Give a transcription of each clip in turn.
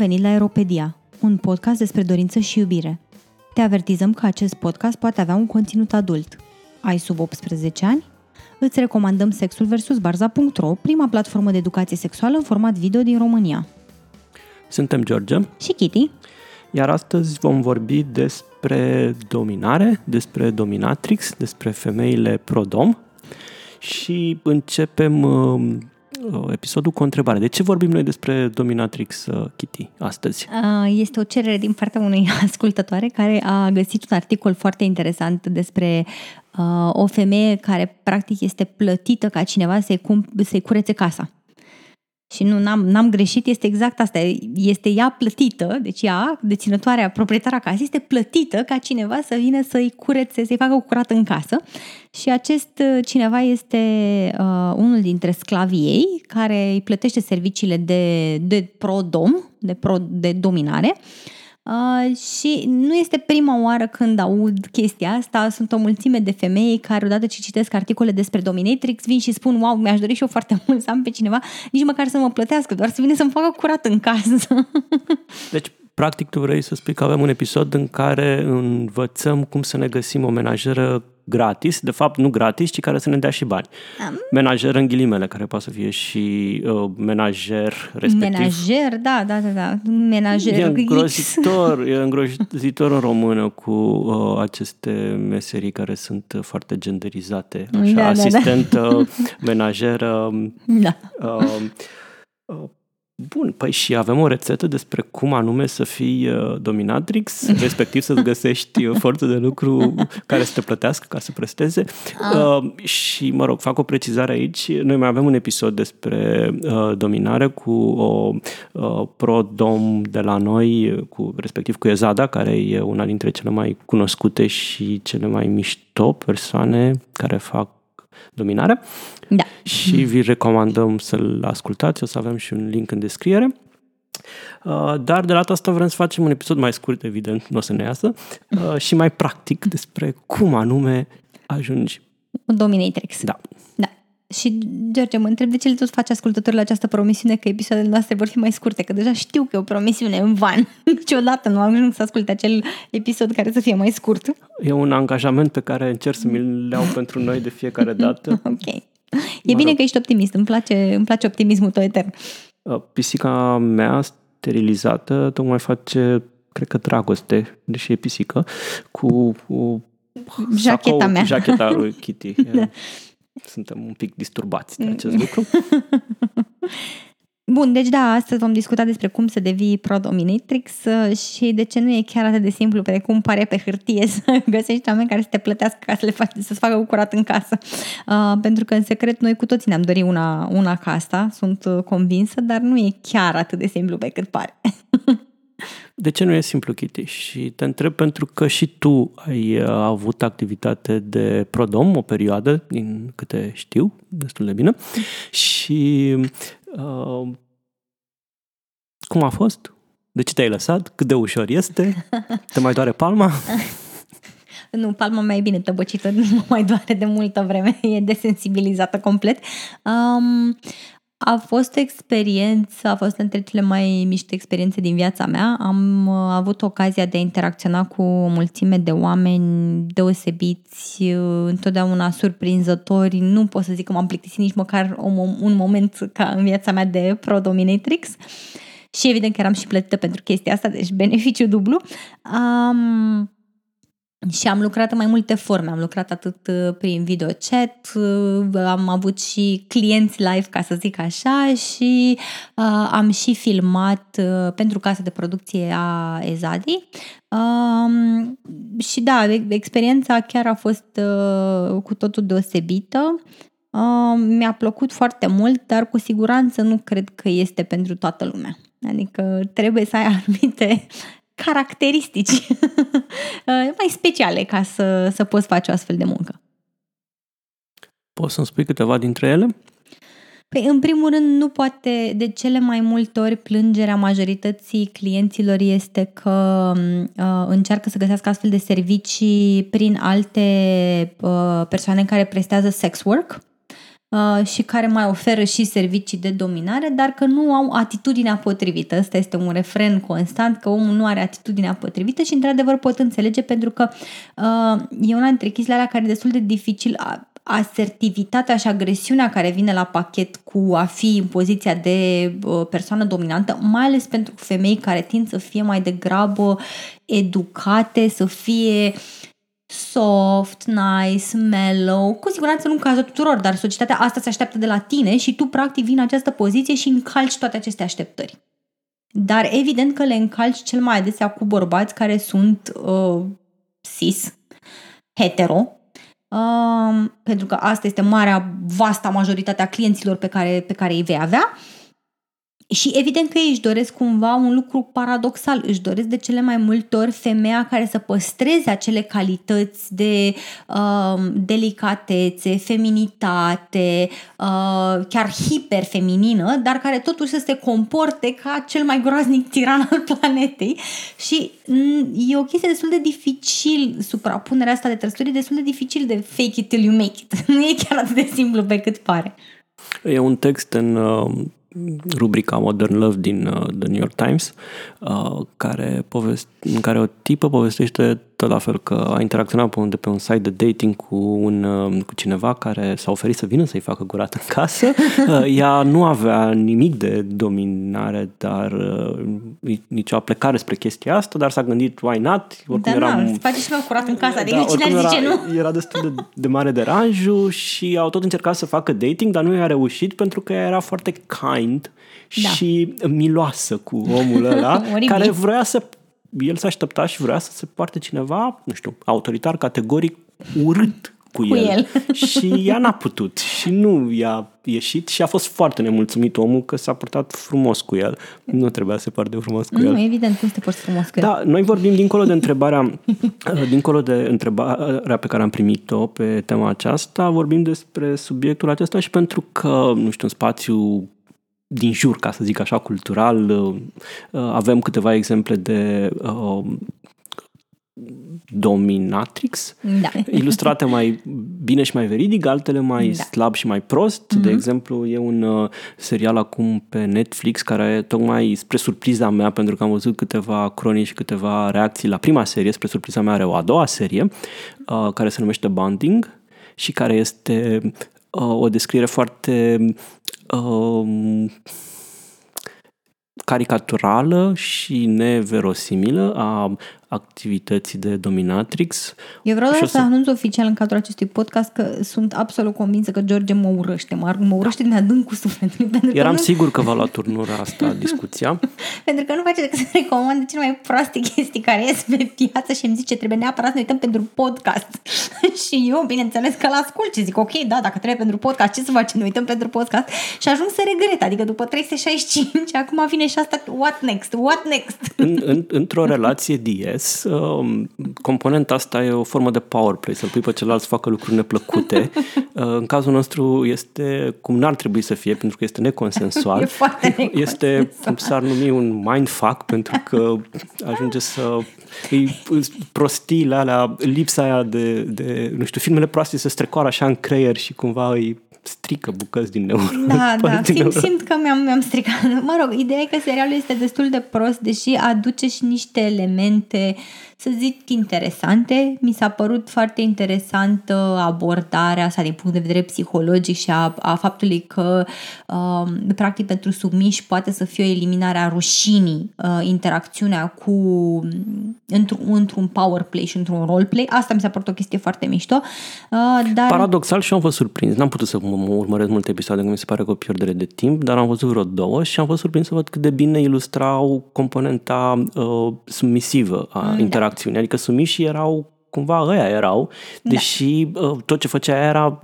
venit la Aeropedia, un podcast despre dorință și iubire. Te avertizăm că acest podcast poate avea un conținut adult. Ai sub 18 ani? Îți recomandăm Sexul vs. Barza.ro, prima platformă de educație sexuală în format video din România. Suntem George Și Kitty. Iar astăzi vom vorbi despre dominare, despre dominatrix, despre femeile prodom și începem uh, episodul cu o întrebare. De ce vorbim noi despre dominatrix uh, Kitty astăzi? Este o cerere din partea unui ascultătoare care a găsit un articol foarte interesant despre uh, o femeie care practic este plătită ca cineva să-i, cum, să-i curețe casa. Și nu, n-am, n-am greșit, este exact asta. Este ea plătită, deci ea, deținătoarea, proprietara casei, este plătită ca cineva să vină să-i curețe, să-i facă o curată în casă. Și acest uh, cineva este uh, unul dintre sclavii ei, care îi plătește serviciile de, de pro-dom, de, pro, de dominare. Uh, Uh, și nu este prima oară când aud chestia asta, sunt o mulțime de femei care odată ce citesc articole despre dominatrix vin și spun wow, mi-aș dori și eu foarte mult să am pe cineva, nici măcar să mă plătească, doar să vină să-mi facă curat în casă. Deci, practic, tu vrei să spui că avem un episod în care învățăm cum să ne găsim o menajeră gratis, de fapt nu gratis, ci care să ne dea și bani. Um, menajer în ghilimele, care poate să fie și uh, menajer respectiv. Menajer, da, da, da, da. Menajer e îngrozitor, e îngrozitor în română cu uh, aceste meserii care sunt foarte genderizate. Așa, da, asistent, da, da. menajer, uh, da. uh, uh, Bun, păi și avem o rețetă despre cum anume să fii uh, dominatrix, respectiv să-ți găsești uh, forță de lucru care să te plătească ca să presteze. Ah. Uh, și, mă rog, fac o precizare aici. Noi mai avem un episod despre uh, dominare cu o uh, pro-dom de la noi, cu, respectiv cu Ezada, care e una dintre cele mai cunoscute și cele mai mișto persoane care fac dominare. Da. Și vi recomandăm să-l ascultați, o să avem și un link în descriere. Uh, dar de data asta vrem să facem un episod mai scurt, evident, nu o să ne iasă, uh, și mai practic despre cum anume ajungi un dominatrix. Da. Da. Și, George, mă întreb de ce le tot face ascultătorii la această promisiune că episoadele noastre vor fi mai scurte, că deja știu că e o promisiune în van. Niciodată nu am ajuns să asculte acel episod care să fie mai scurt. E un angajament pe care încerc să mi-l iau pentru noi de fiecare dată. ok. E mă bine rog. că ești optimist, îmi place, îmi place optimismul tău etern. Uh, pisica mea sterilizată tocmai face, cred că dragoste, deși e pisică, cu, cu jacheta mea. Jacheta lui Kitty. da suntem un pic disturbați de acest lucru. Bun, deci da, astăzi vom discuta despre cum să devii pro-dominatrix uh, și de ce nu e chiar atât de simplu precum pare pe hârtie să găsești oameni care să te plătească ca să le faci, să-ți facă cu curat în casă. Uh, pentru că, în secret, noi cu toții ne-am dorit una, una ca asta, sunt uh, convinsă, dar nu e chiar atât de simplu pe cât pare. De ce nu e simplu, Kitty? Și te întreb pentru că și tu ai uh, avut activitate de prodom o perioadă, din câte știu, destul de bine. Și uh, cum a fost? De ce te-ai lăsat? Cât de ușor este? Te mai doare palma? nu, palma mea e bine tăbăcită, nu mă mai doare de multă vreme, e desensibilizată complet. Um, a fost o experiență, a fost între cele mai miște experiențe din viața mea. Am uh, avut ocazia de a interacționa cu o mulțime de oameni deosebiți, uh, întotdeauna surprinzători. Nu pot să zic că m-am plictisit nici măcar un moment ca în viața mea de pro-dominatrix. Și evident că eram și plătită pentru chestia asta, deci beneficiu dublu. Um, și am lucrat în mai multe forme. Am lucrat atât uh, prin video chat, uh, am avut și clienți live, ca să zic așa, și uh, am și filmat uh, pentru casa de producție a Ezadi. Uh, și da, experiența chiar a fost uh, cu totul deosebită. Uh, mi-a plăcut foarte mult, dar cu siguranță nu cred că este pentru toată lumea. Adică trebuie să ai anumite caracteristici mai speciale ca să, să poți face o astfel de muncă. Poți să-mi spui câteva dintre ele? Păi, în primul rând, nu poate, de cele mai multe ori, plângerea majorității clienților este că uh, încearcă să găsească astfel de servicii prin alte uh, persoane care prestează sex work uh, și care mai oferă și servicii de dominare, dar că nu au atitudinea potrivită. Ăsta este un refren constant, că omul nu are atitudinea potrivită și într-adevăr pot înțelege pentru că uh, e una dintre chestiile alea care e destul de dificil asertivitatea și agresiunea care vine la pachet cu a fi în poziția de uh, persoană dominantă, mai ales pentru femei care tind să fie mai degrabă educate, să fie soft, nice, mellow, cu siguranță nu în cazul tuturor, dar societatea asta se așteaptă de la tine și tu practic vii în această poziție și încalci toate aceste așteptări. Dar evident că le încalci cel mai adesea cu bărbați care sunt uh, cis, hetero, um, pentru că asta este marea, vasta majoritatea clienților pe care, pe care îi vei avea. Și evident că ei își doresc cumva un lucru paradoxal, își doresc de cele mai multe ori femeia care să păstreze acele calități de uh, delicatețe, feminitate, uh, chiar hiperfeminină, dar care totuși să se comporte ca cel mai groaznic tiran al planetei și mm, e o chestie destul de dificil, suprapunerea asta de trăsături e destul de dificil de fake it till you make it. Nu e chiar atât de simplu pe cât pare. E un text în uh, rubrica Modern Love din uh, The New York Times, uh, care povest- în care o tipă povestește tot la fel că a interacționat pe un, de pe un site de dating cu, un, uh, cu cineva care s-a oferit să vină să-i facă curat în casă. Uh, ea nu avea nimic de dominare, dar uh, nici o plecare spre chestia asta, dar s-a gândit, why not? Oricum da, era, na, face și mai curat în casă, adică da, cine era, zice nu? Era destul de, de mare deranjul și au tot încercat să facă dating, dar nu i-a reușit pentru că era foarte kind da. și miloasă cu omul ăla, care vrea să el s-a aștepta și vrea să se poarte cineva, nu știu, autoritar, categoric, urât cu, cu el. el. și ea n-a putut și nu i-a ieșit și a fost foarte nemulțumit omul că s-a purtat frumos cu el. Nu trebuia să se poarte frumos cu nu, el. Nu, evident, cum să te porți frumos cu el. Da, noi vorbim dincolo de întrebarea, dincolo de întrebarea pe care am primit-o pe tema aceasta, vorbim despre subiectul acesta și pentru că, nu știu, în spațiu din jur, ca să zic așa, cultural. Uh, uh, avem câteva exemple de uh, dominatrix, da. ilustrate mai bine și mai veridic, altele mai da. slab și mai prost. Mm-hmm. De exemplu, e un uh, serial acum pe Netflix care e tocmai spre surpriza mea, pentru că am văzut câteva cronici și câteva reacții la prima serie, spre surpriza mea are o a doua serie, uh, care se numește Bonding și care este uh, o descriere foarte um, caricaturală și neverosimilă a activității de dominatrix. Eu vreau doar să, să anunț oficial în cadrul acestui podcast că sunt absolut convinsă că George mă urăște, mă, mă urăște din adâncul sufletului. Pentru Eram că nu... sigur că va lua turnura asta discuția. pentru că nu face decât să recomandă cele mai proaste chestii care ies pe piață și îmi zice trebuie neapărat să ne uităm pentru podcast. și eu, bineînțeles că l-ascult și zic ok, da, dacă trebuie pentru podcast, ce să facem? Ne uităm pentru podcast și ajung să regret, adică după 365 acum vine și asta, what next, what next? în, în, într-o relație DS bineînțeles, um, componenta asta e o formă de power play, să-l pui pe celălalt să facă lucruri neplăcute. Uh, în cazul nostru este cum n-ar trebui să fie, pentru că este neconsensual. E este, cum s-ar numi, un mindfuck, pentru că ajunge să îi, prostiile alea, lipsa aia de, de, nu știu, filmele proaste se strecoară așa în creier și cumva îi strică bucăți din neuro. Da, da, simt, neuro. simt că mi-am, mi-am stricat. Mă rog, ideea e că serialul este destul de prost, deși aduce și niște elemente uh, să zic, interesante. Mi s-a părut foarte interesantă abordarea asta din punct de vedere psihologic și a, a faptului că, uh, practic, pentru submiși poate să fie o eliminare a rușinii, uh, interacțiunea cu într-un, într-un power play și într-un role play. Asta mi s-a părut o chestie foarte mișto. Uh, dar... Paradoxal și am fost surprins. N-am putut să mă, mă urmăresc multe episoade, că mi se pare că o pierdere de timp, dar am văzut vreo două și am fost surprins să văd cât de bine ilustrau componenta uh, submisivă a da. interacției acțiune. Adică sumișii erau, cumva ăia erau, da. deși da. tot ce făcea era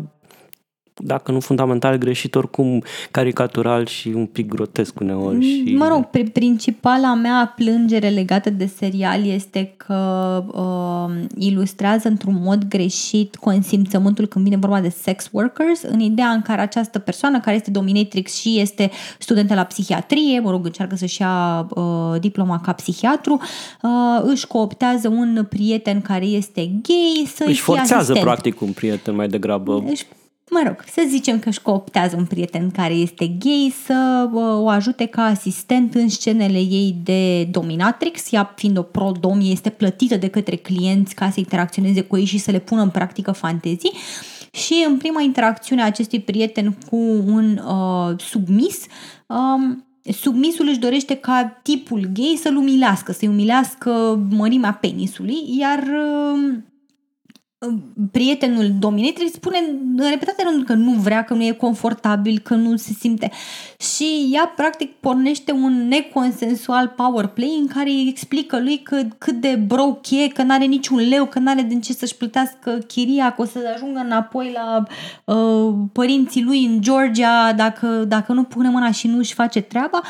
dacă nu fundamental greșit, oricum caricatural și un pic grotesc uneori. Și... Mă rog, principala mea plângere legată de serial este că uh, ilustrează într-un mod greșit consimțământul când vine vorba de sex workers, în ideea în care această persoană care este dominatrix și este studentă la psihiatrie, mă rog, încearcă să-și ia uh, diploma ca psihiatru, uh, își cooptează un prieten care este gay să Își forțează practic un prieten mai degrabă. Își mă rog, să zicem că își cooptează un prieten care este gay să o ajute ca asistent în scenele ei de dominatrix, ea fiind o pro-dom, este plătită de către clienți ca să interacționeze cu ei și să le pună în practică fantezii. Și în prima interacțiune a acestui prieten cu un uh, submis, um, submisul își dorește ca tipul gay să-l umilească, să-i umilească mărimea penisului, iar uh, prietenul dominatrix spune în repetate rânduri că nu vrea, că nu e confortabil, că nu se simte. Și ea practic pornește un neconsensual power play în care îi explică lui că, cât de broke e, că n-are niciun leu, că n-are din ce să-și plătească chiria, că o să ajungă înapoi la uh, părinții lui în Georgia dacă, dacă nu pune mâna și nu își face treaba.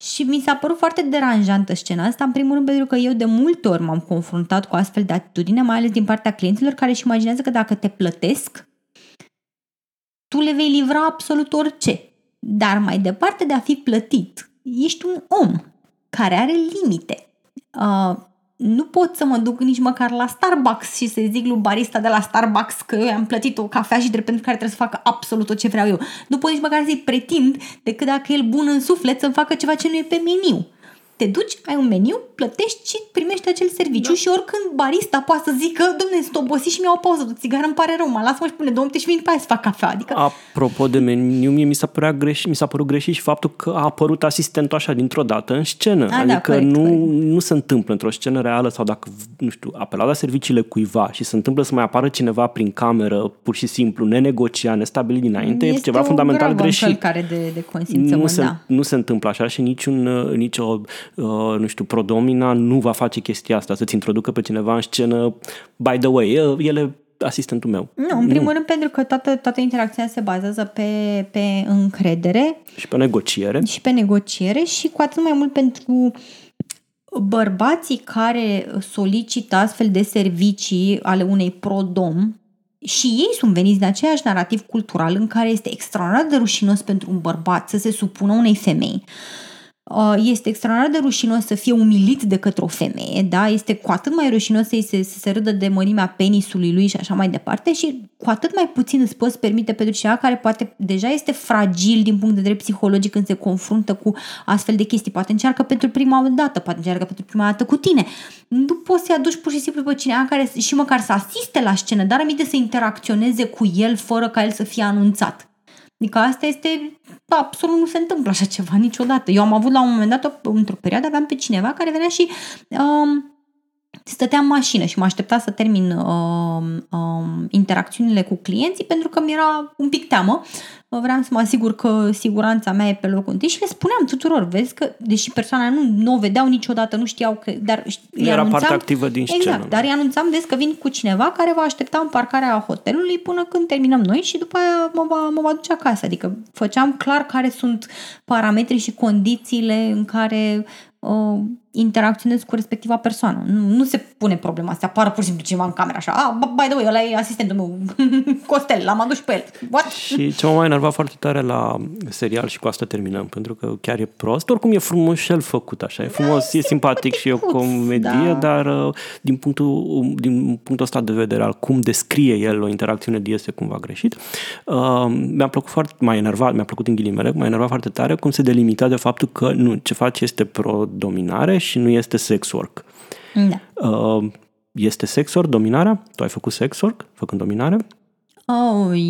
Uh, și mi s-a părut foarte deranjantă scena asta, în primul rând pentru că eu de multe ori m-am confruntat cu astfel de atitudine, mai ales din partea clienților care își imaginează că dacă te plătesc, tu le vei livra absolut orice. Dar mai departe de a fi plătit, ești un om care are limite. Uh, nu pot să mă duc nici măcar la Starbucks și să-i zic lui barista de la Starbucks că eu am plătit o cafea și drept pentru care trebuie să facă absolut tot ce vreau eu. Nu pot nici măcar să-i pretind decât dacă el bun în suflet să facă ceva ce nu e pe meniu te duci, ai un meniu, plătești și primești acel serviciu da. și oricând barista poate să zică, domne, sunt obosit și mi-au o pauză de țigară, îmi pare rău, mă lasă-mă și pune două și vin pe aia să fac cafea. Adică... Apropo de meniu, mie mi s-a, părea greșit, mi s-a părut greșit și faptul că a apărut asistentul așa dintr-o dată în scenă. A, da, adică da, corect, nu, corect. nu se întâmplă într-o scenă reală sau dacă, nu știu, apelat la serviciile cuiva și se întâmplă să mai apară cineva prin cameră, pur și simplu, nenegociat, nestabilit dinainte, este e ceva fundamental greșit. de, de nu se, da. nu se întâmplă așa și niciun, nicio, uh, nu știu, Prodomina nu va face chestia asta, să-ți introducă pe cineva în scenă, by the way, el e asistentul meu. Nu, în primul nu. rând pentru că toată, toată interacțiunea se bazează pe, pe încredere. Și pe negociere. Și pe negociere și cu atât mai mult pentru bărbații care solicită astfel de servicii ale unei prodom și ei sunt veniți de aceeași narativ cultural în care este extraordinar de rușinos pentru un bărbat să se supună unei femei. Uh, Uh, este extraordinar de rușinos să fie umilit de către o femeie, da? Este cu atât mai rușinos să se, să se râdă de mărimea penisului lui și așa mai departe și cu atât mai puțin îți poți permite pentru cineva care poate deja este fragil din punct de vedere psihologic când se confruntă cu astfel de chestii. Poate încearcă pentru prima dată, poate încearcă pentru prima dată cu tine. Nu poți să-i aduci pur și simplu pe cineva care și măcar să asiste la scenă, dar aminte să interacționeze cu el fără ca el să fie anunțat. Adică asta este, absolut nu se întâmplă așa ceva niciodată. Eu am avut la un moment dat, într-o perioadă, aveam pe cineva care venea și um, stătea în mașină și mă aștepta să termin uh, uh, interacțiunile cu clienții pentru că mi era un pic teamă vreau să mă asigur că siguranța mea e pe locul întâi și le spuneam tuturor, vezi că, deși persoana nu, nu o vedeau niciodată, nu știau că, dar îi Era anunțam, parte activă din scenă. Exact, dar îi anunțam des că vin cu cineva care va aștepta în parcarea hotelului până când terminăm noi și după aia mă va, mă va duce acasă. Adică făceam clar care sunt parametrii și condițiile în care uh, interacționez cu respectiva persoană. Nu, nu se pune problema să apară pur și simplu cineva în cameră așa. Ah, by the way, ăla e asistentul meu, Costel, l-am adus pe el. What? Și ce mă mai enerva foarte tare la serial și cu asta terminăm, pentru că chiar e prost. Oricum e frumos și el făcut așa. E frumos, da, e simpatic și e o comedie, da. dar uh, din punctul, din punctul ăsta de vedere al cum descrie el o interacțiune este cumva greșit, uh, mi-a plăcut foarte, mai enervat, mi-a plăcut în ghilimele, m-a enervat foarte tare cum se delimita de faptul că nu, ce face este pro-dominare și nu este sex work. Da. Uh, este sex work, dominarea? Tu ai făcut sex work făcând dominare? Oh,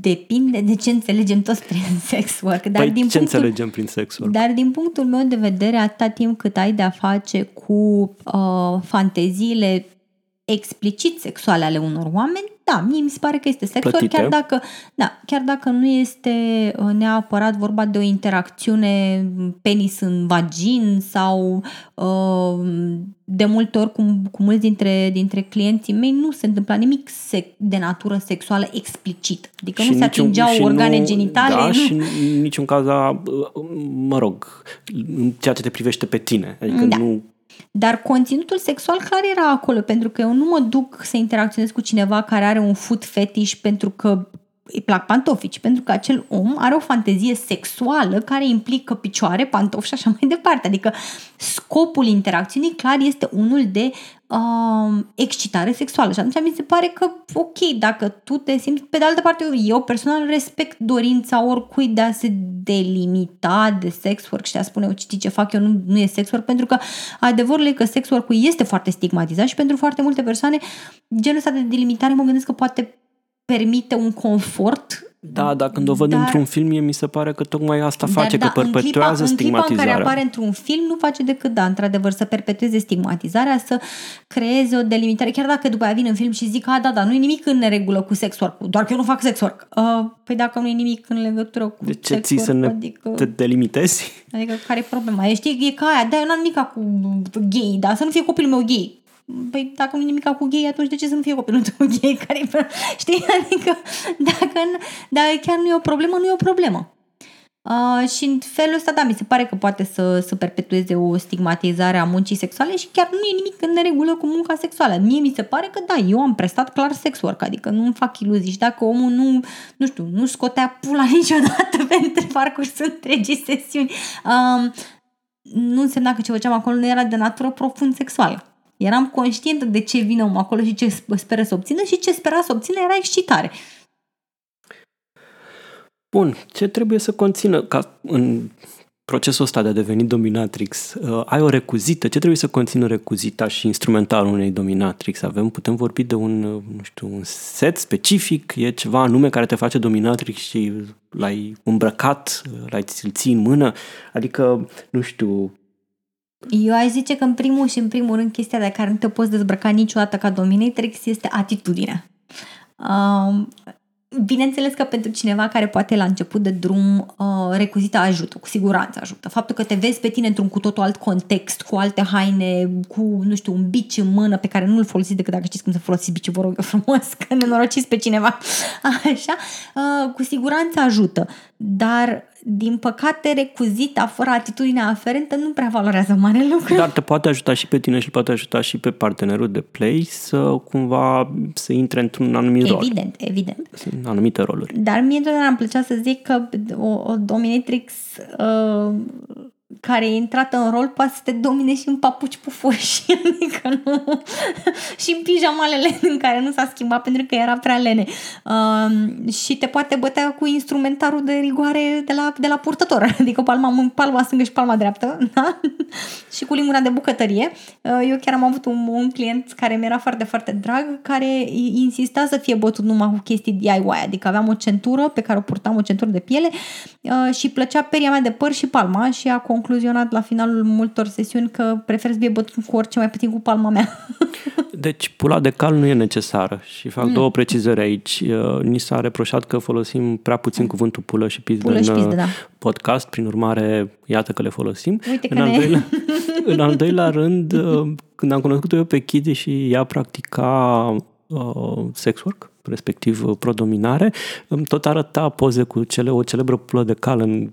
depinde de ce înțelegem toți prin sex work. Dar păi din ce punctul, înțelegem prin sex work? Dar din punctul meu de vedere, atâta timp cât ai de-a face cu uh, fanteziile explicit sexuale ale unor oameni, da, mie mi se pare că este sexual, chiar dacă, da, chiar dacă nu este uh, neapărat vorba de o interacțiune penis în vagin sau uh, de multe ori cu, cu mulți dintre, dintre clienții mei nu se întâmpla nimic de natură sexuală explicit. Adică și nu se atingeau organe nu, genitale. Da, nu. și în niciun caz, mă rog, ceea ce te privește pe tine. Adică da. nu dar conținutul sexual clar era acolo, pentru că eu nu mă duc să interacționez cu cineva care are un foot fetish pentru că îi plac pantofii, ci pentru că acel om are o fantezie sexuală care implică picioare, pantofi și așa mai departe. Adică scopul interacțiunii clar este unul de uh, excitare sexuală. Și atunci mi se pare că, ok, dacă tu te simți... Pe de altă parte, eu personal respect dorința oricui de a se delimita de sex work și de a spune, știi ce fac eu, nu, nu e sex work, pentru că adevărul e că sex work este foarte stigmatizat și pentru foarte multe persoane genul ăsta de delimitare mă gândesc că poate permite un confort da, dar când o văd dar, într-un film, mie mi se pare că tocmai asta face, dar, că da, perpetuează în clipa, stigmatizarea. În clipa în care apare într-un film, nu face decât, da, într-adevăr, să perpetueze stigmatizarea, să creeze o delimitare. Chiar dacă după aia vin în film și zic, a, da, da, nu e nimic în neregulă cu sex work, doar că eu nu fac sex work. Uh, păi dacă nu e nimic în legătură cu De ce ții să ne adică, te delimitezi? Adică care e problema? E, știi, e ca aia, da, eu n-am nimic cu gay, dar să nu fie copilul meu gay Păi dacă nu e nimic cu gay, atunci de ce să nu fie copilul tău gay? Care Știi? Adică dacă, dacă chiar nu e o problemă, nu e o problemă. Uh, și în felul ăsta, da, mi se pare că poate să, să perpetueze o stigmatizare a muncii sexuale și chiar nu e nimic în neregulă cu munca sexuală. Mie mi se pare că da, eu am prestat clar sex work, adică nu-mi fac iluzii și dacă omul nu, nu știu, nu scotea pula niciodată pentru parcursul întregii sesiuni, uh, nu însemna că ce făceam acolo nu era de natură profund sexuală. Eram conștientă de ce vine omul acolo și ce speră să obțină și ce spera să obțină era excitare. Bun, ce trebuie să conțină ca în procesul ăsta de a deveni dominatrix? Uh, ai o recuzită? Ce trebuie să conțină recuzita și instrumentalul unei dominatrix? Avem, putem vorbi de un, uh, nu știu, un set specific? E ceva anume care te face dominatrix și l-ai îmbrăcat, l-ai ții în mână? Adică, nu știu, eu aș zice că în primul și în primul rând chestia de care nu te poți dezbrăca niciodată ca dominatrix este atitudinea. Um, Bineînțeles că pentru cineva care poate la început de drum uh, recuzita ajută, cu siguranță ajută. Faptul că te vezi pe tine într-un cu totul alt context, cu alte haine, cu, nu știu, un bici în mână pe care nu-l folosiți decât dacă știți cum să folosiți bici, vă rog frumos, că nenorociți pe cineva. Așa, uh, cu siguranță ajută. Dar din păcate, recuzita fără atitudinea aferentă nu prea valorează mare lucru. Dar te poate ajuta și pe tine și poate ajuta și pe partenerul de play să cumva să intre într-un anumit evident, rol. Evident, evident. În anumite roluri. Dar mie întotdeauna îmi plăcea să zic că o, o dominatrix uh, care e intrată în rol poate să te domine și în papuci pufoși, adică nu... și în pijamalele în care nu s-a schimbat pentru că era prea lene. Uh, și te poate bătea cu instrumentarul de rigoare de la, de la purtător, adică palma, palma stângă și palma dreaptă, da? și cu lingura de bucătărie. Uh, eu chiar am avut un, un client care mi era foarte, foarte drag, care insista să fie bătut numai cu chestii DIY, adică aveam o centură pe care o purtam, o centură de piele uh, și plăcea peria mea de păr și palma și a concluzionat la finalul multor sesiuni că prefer să fie bătut cu orice mai puțin cu palma mea. Deci pula de cal nu e necesară și fac mm. două precizări aici. Uh, ni s-a reproșat că folosim prea puțin mm. cuvântul pulă și pizdă pulă în și pizdă, da. podcast, prin urmare iată că le folosim. Uite în, al doilea, în al doilea rând, uh, când am cunoscut eu pe Kitty și ea practica uh, sex work, respectiv uh, prodominare, îmi tot arăta poze cu cele, o celebră pulă de cal în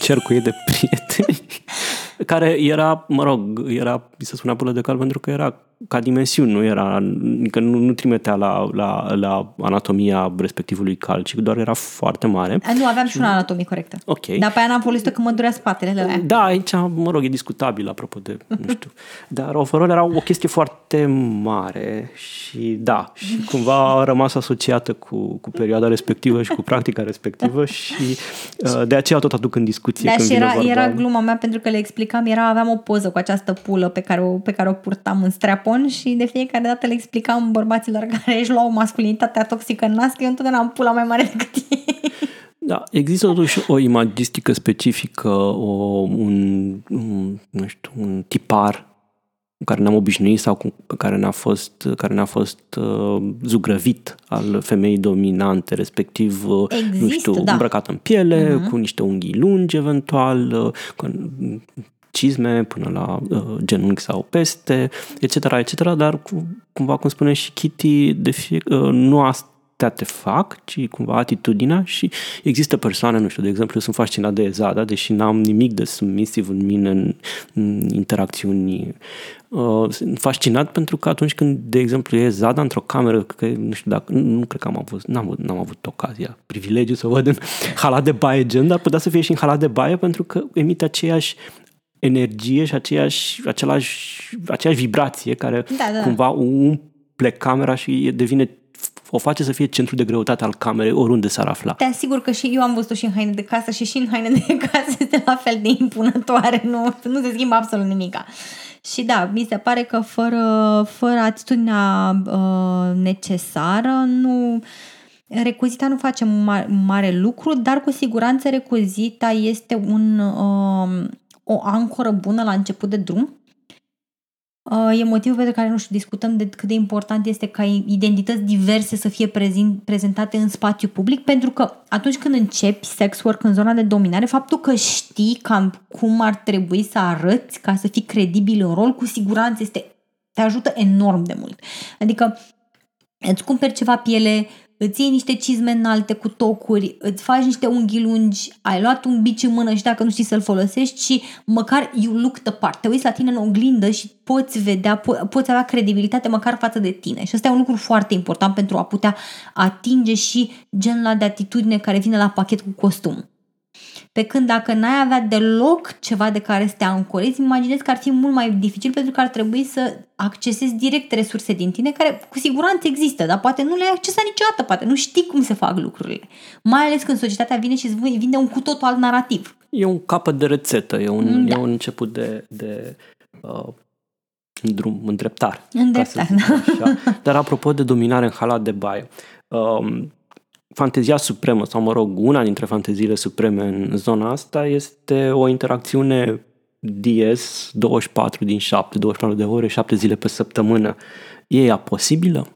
cercul ei de prieteni, care era, mă rog, era, se spunea pulă de cal pentru că era ca dimensiuni, nu era, adică nu, nu trimitea la, la, la anatomia respectivului cal, ci doar era foarte mare. Nu, aveam și, și una anatomie corectă. Ok. Dar pe aia n-am folosit că mă durea spatele de aia. Da, aici, mă rog, e discutabil apropo de, nu știu. Dar overall era o chestie foarte mare și da, și cumva a rămas asociată cu, cu perioada respectivă și cu practica respectivă și uh, de aceea tot aduc în discuție da, când și era, vorba. era gluma mea pentru că le explicam, era, aveam o poză cu această pulă pe care o, pe care o purtam în strapon Japon și de fiecare dată le explicam bărbaților care își luau masculinitatea toxică în nas că eu întotdeauna am pula mai mare decât ei. Da, există totuși o imagistică specifică, o, un, un, nu știu, un tipar cu care ne-am obișnuit sau cu care ne-a fost, care ne-a fost uh, zugrăvit al femeii dominante, respectiv, Există, nu știu, da. îmbrăcată în piele, uh-huh. cu niște unghii lungi eventual, uh, cu cizme până la uh, genunchi sau peste, etc., etc., dar cu, cumva, cum spune și Kitty, de fie, uh, nu, a, te fac, ci cumva atitudinea și există persoane, nu știu, de exemplu, sunt fascinat de Ezada, deși n-am nimic de submisiv în mine în, în interacțiuni Uh, sunt fascinat pentru că atunci când, de exemplu, e Zada într-o cameră, că nu știu dacă, nu, nu cred că am avut, n-am, avut, n-am avut ocazia, privilegiu să o văd în halat de baie gen, dar putea să fie și în halat de baie pentru că emite aceeași energie și aceeași, același, aceeași vibrație care da, da. cumva umple camera și devine o face să fie centru de greutate al camerei oriunde s-ar afla. Te asigur că și eu am văzut-o și în haine de casă și și în haine de casă este la fel de impunătoare, nu, nu se schimbă absolut nimica. Și da, mi se pare că fără, fără atitudinea uh, necesară nu... Recuzita nu face mare, mare lucru, dar cu siguranță recuzita este un, uh, o ancoră bună la început de drum Uh, e motivul pentru care, nu știu, discutăm de cât de important este ca identități diverse să fie prezint, prezentate în spațiu public, pentru că atunci când începi sex work în zona de dominare, faptul că știi cam cum ar trebui să arăți ca să fii credibil în rol, cu siguranță este, te ajută enorm de mult. Adică îți cumperi ceva piele, îți iei niște cizme înalte cu tocuri, îți faci niște unghi lungi, ai luat un bici în mână și dacă nu știi să-l folosești și măcar you look the part, te uiți la tine în oglindă și poți vedea, po- poți avea credibilitate măcar față de tine. Și asta e un lucru foarte important pentru a putea atinge și genul de atitudine care vine la pachet cu costum. Pe când dacă n-ai avea deloc ceva de care să te ancorezi, imaginezi că ar fi mult mai dificil pentru că ar trebui să accesezi direct resurse din tine care cu siguranță există, dar poate nu le-ai accesat niciodată, poate nu știi cum se fac lucrurile. Mai ales când societatea vine și îți vinde un cu totul alt narativ. E un capăt de rețetă, e un, da. e un început de, de uh, drum, îndreptar. Îndreptar, da. Dar apropo de dominare în halat de baie, um, fantezia supremă, sau mă rog, una dintre fanteziile supreme în zona asta este o interacțiune DS 24 din 7, 24 de ore, 7 zile pe săptămână. E ea posibilă?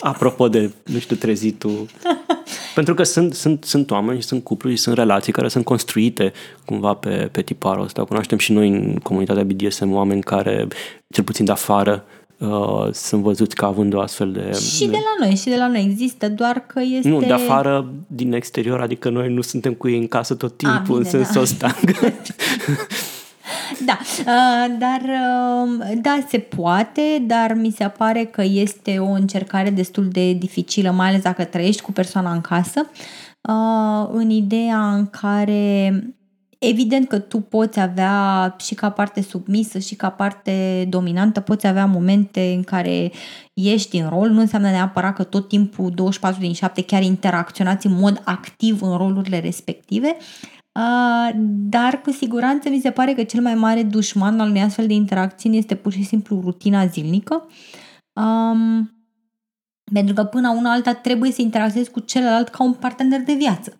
Apropo de, nu știu, trezitul. Pentru că sunt, sunt, sunt oameni, sunt cupluri, sunt relații care sunt construite cumva pe, pe tiparul ăsta. Cunoaștem și noi în comunitatea BDSM oameni care, cel puțin de afară, uh, sunt văzuți ca având o astfel de... Și de la noi, și de la noi există, doar că este... Nu, de afară, din exterior, adică noi nu suntem cu ei în casă tot timpul, A, bine, în sensul da. ăsta. da, uh, dar uh, da, se poate, dar mi se pare că este o încercare destul de dificilă, mai ales dacă trăiești cu persoana în casă, uh, în ideea în care Evident că tu poți avea și ca parte submisă și ca parte dominantă, poți avea momente în care ești în rol, nu înseamnă neapărat că tot timpul 24 din 7 chiar interacționați în mod activ în rolurile respective, dar cu siguranță mi se pare că cel mai mare dușman al unei astfel de interacțiuni este pur și simplu rutina zilnică. Um, pentru că până una alta trebuie să interacționezi cu celălalt ca un partener de viață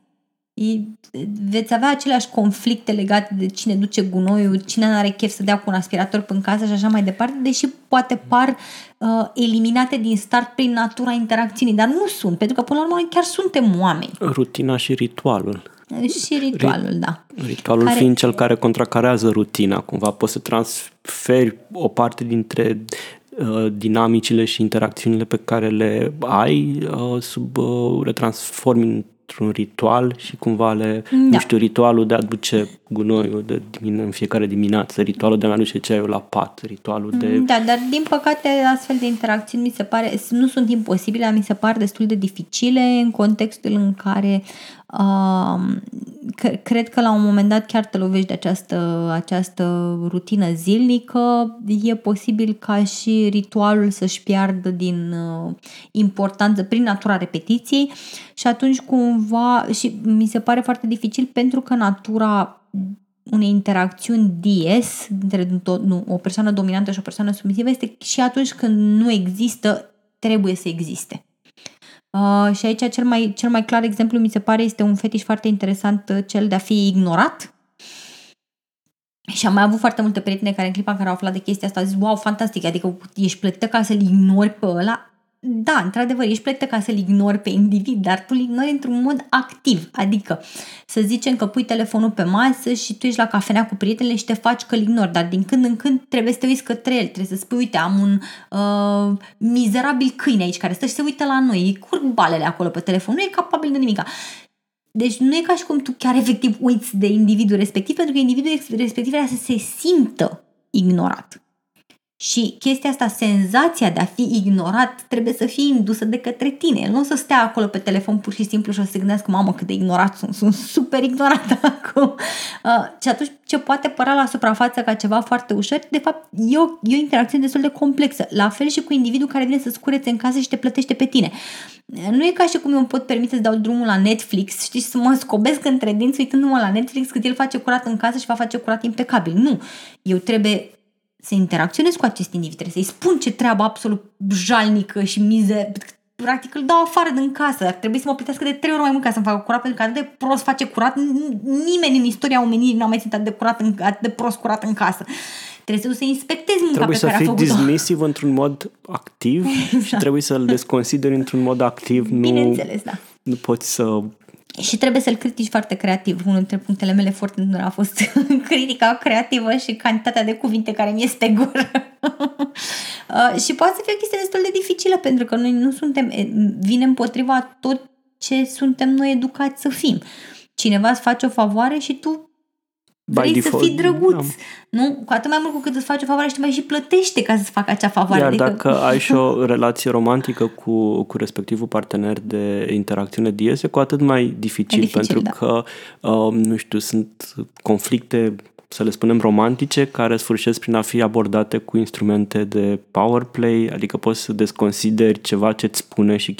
veți avea aceleași conflicte legate de cine duce gunoiul, cine nu are chef să dea cu un aspirator pe în casă și așa mai departe, deși poate par uh, eliminate din start prin natura interacțiunii, dar nu sunt, pentru că până la urmă chiar suntem oameni. Rutina și ritualul. Și ritualul, da. Ritualul care... fiind cel care contracarează rutina, cumva poți să transferi o parte dintre uh, dinamicile și interacțiunile pe care le ai uh, sub uh, le transformi într-un ritual și cumva le, da. nu știu, ritualul de a duce gunoiul de dimine, în fiecare dimineață, ritualul de a aduce ceaiul la pat, ritualul de... Da, dar din păcate astfel de interacțiuni mi se pare, nu sunt imposibile, dar mi se par destul de dificile în contextul în care uh, cred că la un moment dat chiar te lovești de această, această rutină zilnică, e posibil ca și ritualul să-și piardă din uh, importanță prin natura repetiției și atunci cumva, și mi se pare foarte dificil pentru că natura unei interacțiuni DS între o persoană dominantă și o persoană submisivă este și atunci când nu există, trebuie să existe. Uh, și aici cel mai, cel mai clar exemplu mi se pare este un fetiș foarte interesant, uh, cel de a fi ignorat. Și am mai avut foarte multe prietene care în clipa în care au aflat de chestia asta au zis, wow, fantastic, adică ești plătită ca să-l ignori pe ăla. Da, într-adevăr, ești plătită ca să-l ignori pe individ, dar tu îl ignori într-un mod activ. Adică, să zicem că pui telefonul pe masă și tu ești la cafenea cu prietenele și te faci că îl ignori, dar din când în când trebuie să te uiți către el, trebuie să spui, uite, am un uh, mizerabil câine aici care stă și se uită la noi, îi curg balele acolo pe telefon, nu e capabil de nimica. Deci nu e ca și cum tu chiar efectiv uiți de individul respectiv, pentru că individul respectiv vrea să se simtă ignorat. Și chestia asta, senzația de a fi ignorat, trebuie să fie indusă de către tine. El nu o să stea acolo pe telefon pur și simplu și o să se gândească, mamă, cât de ignorat sunt, sunt super ignorat acum. Uh, și atunci ce poate părea la suprafață ca ceva foarte ușor, de fapt e o, e o interacțiune destul de complexă. La fel și cu individul care vine să-ți curețe în casă și te plătește pe tine. Nu e ca și cum eu îmi pot permite să dau drumul la Netflix, știi, să mă scobesc între dinți uitându-mă la Netflix cât el face curat în casă și va face curat impecabil. Nu. Eu trebuie să interacționez cu acest individ, trebuie să-i spun ce treabă absolut jalnică și mizer, practic îl dau afară din casă, ar trebui să mă plătească de trei ori mai mult ca să-mi facă curat, pentru că atât de prost face curat, nimeni în istoria omenirii n-a mai simțit atât de, curat în, atât de prost curat în casă. Trebuie să inspectezi munca trebuie pe care a făcut-o. Trebuie să fii dismisiv într-un mod activ exact. și trebuie să-l desconsideri într-un mod activ. Bineînțeles, nu, da. Nu poți să și trebuie să-l critici foarte creativ. Unul dintre punctele mele foarte a fost critica creativă și cantitatea de cuvinte care mi este gură. uh, și poate să fie o chestie destul de dificilă pentru că noi nu suntem, vine împotriva tot ce suntem noi educați să fim. Cineva îți face o favoare și tu Vrei default, să fii drăguț. Da. Nu? Cu atât mai mult cu cât îți faci o favoare și te mai și plătește ca să-ți facă acea favoare. Iar adică... dacă ai și o relație romantică cu, cu respectivul partener de interacțiune diese, cu atât mai dificil, dificil pentru da. că, uh, nu știu, sunt conflicte să le spunem romantice, care sfârșesc prin a fi abordate cu instrumente de power play, adică poți să desconsideri ceva ce îți spune și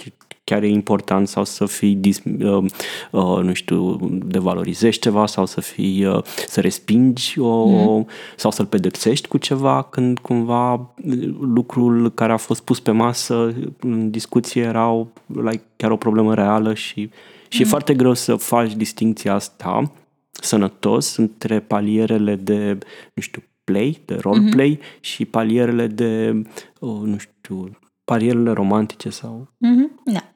chiar e important sau să fii, dis, uh, uh, nu știu, devalorizezi ceva sau să fii, uh, să respingi o, mm. sau să-l pedepsești cu ceva când cumva lucrul care a fost pus pe masă în discuție era like, chiar o problemă reală și, și mm. e foarte greu să faci distinția asta sănătos între palierele de, nu știu, play, de roleplay mm-hmm. și palierele de, oh, nu știu, palierele romantice sau... Mm-hmm, da.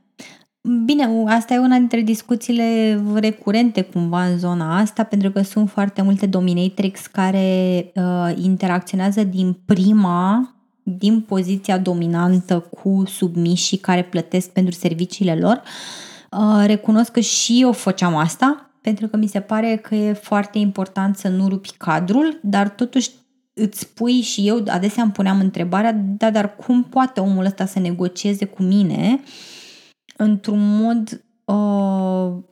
Bine, asta e una dintre discuțiile recurente cumva în zona asta, pentru că sunt foarte multe dominatrix care uh, interacționează din prima, din poziția dominantă cu submișii care plătesc pentru serviciile lor. Uh, recunosc că și eu făceam asta, pentru că mi se pare că e foarte important să nu rupi cadrul, dar totuși îți pui și eu adesea îmi puneam întrebarea, da, dar cum poate omul ăsta să negocieze cu mine într-un mod uh,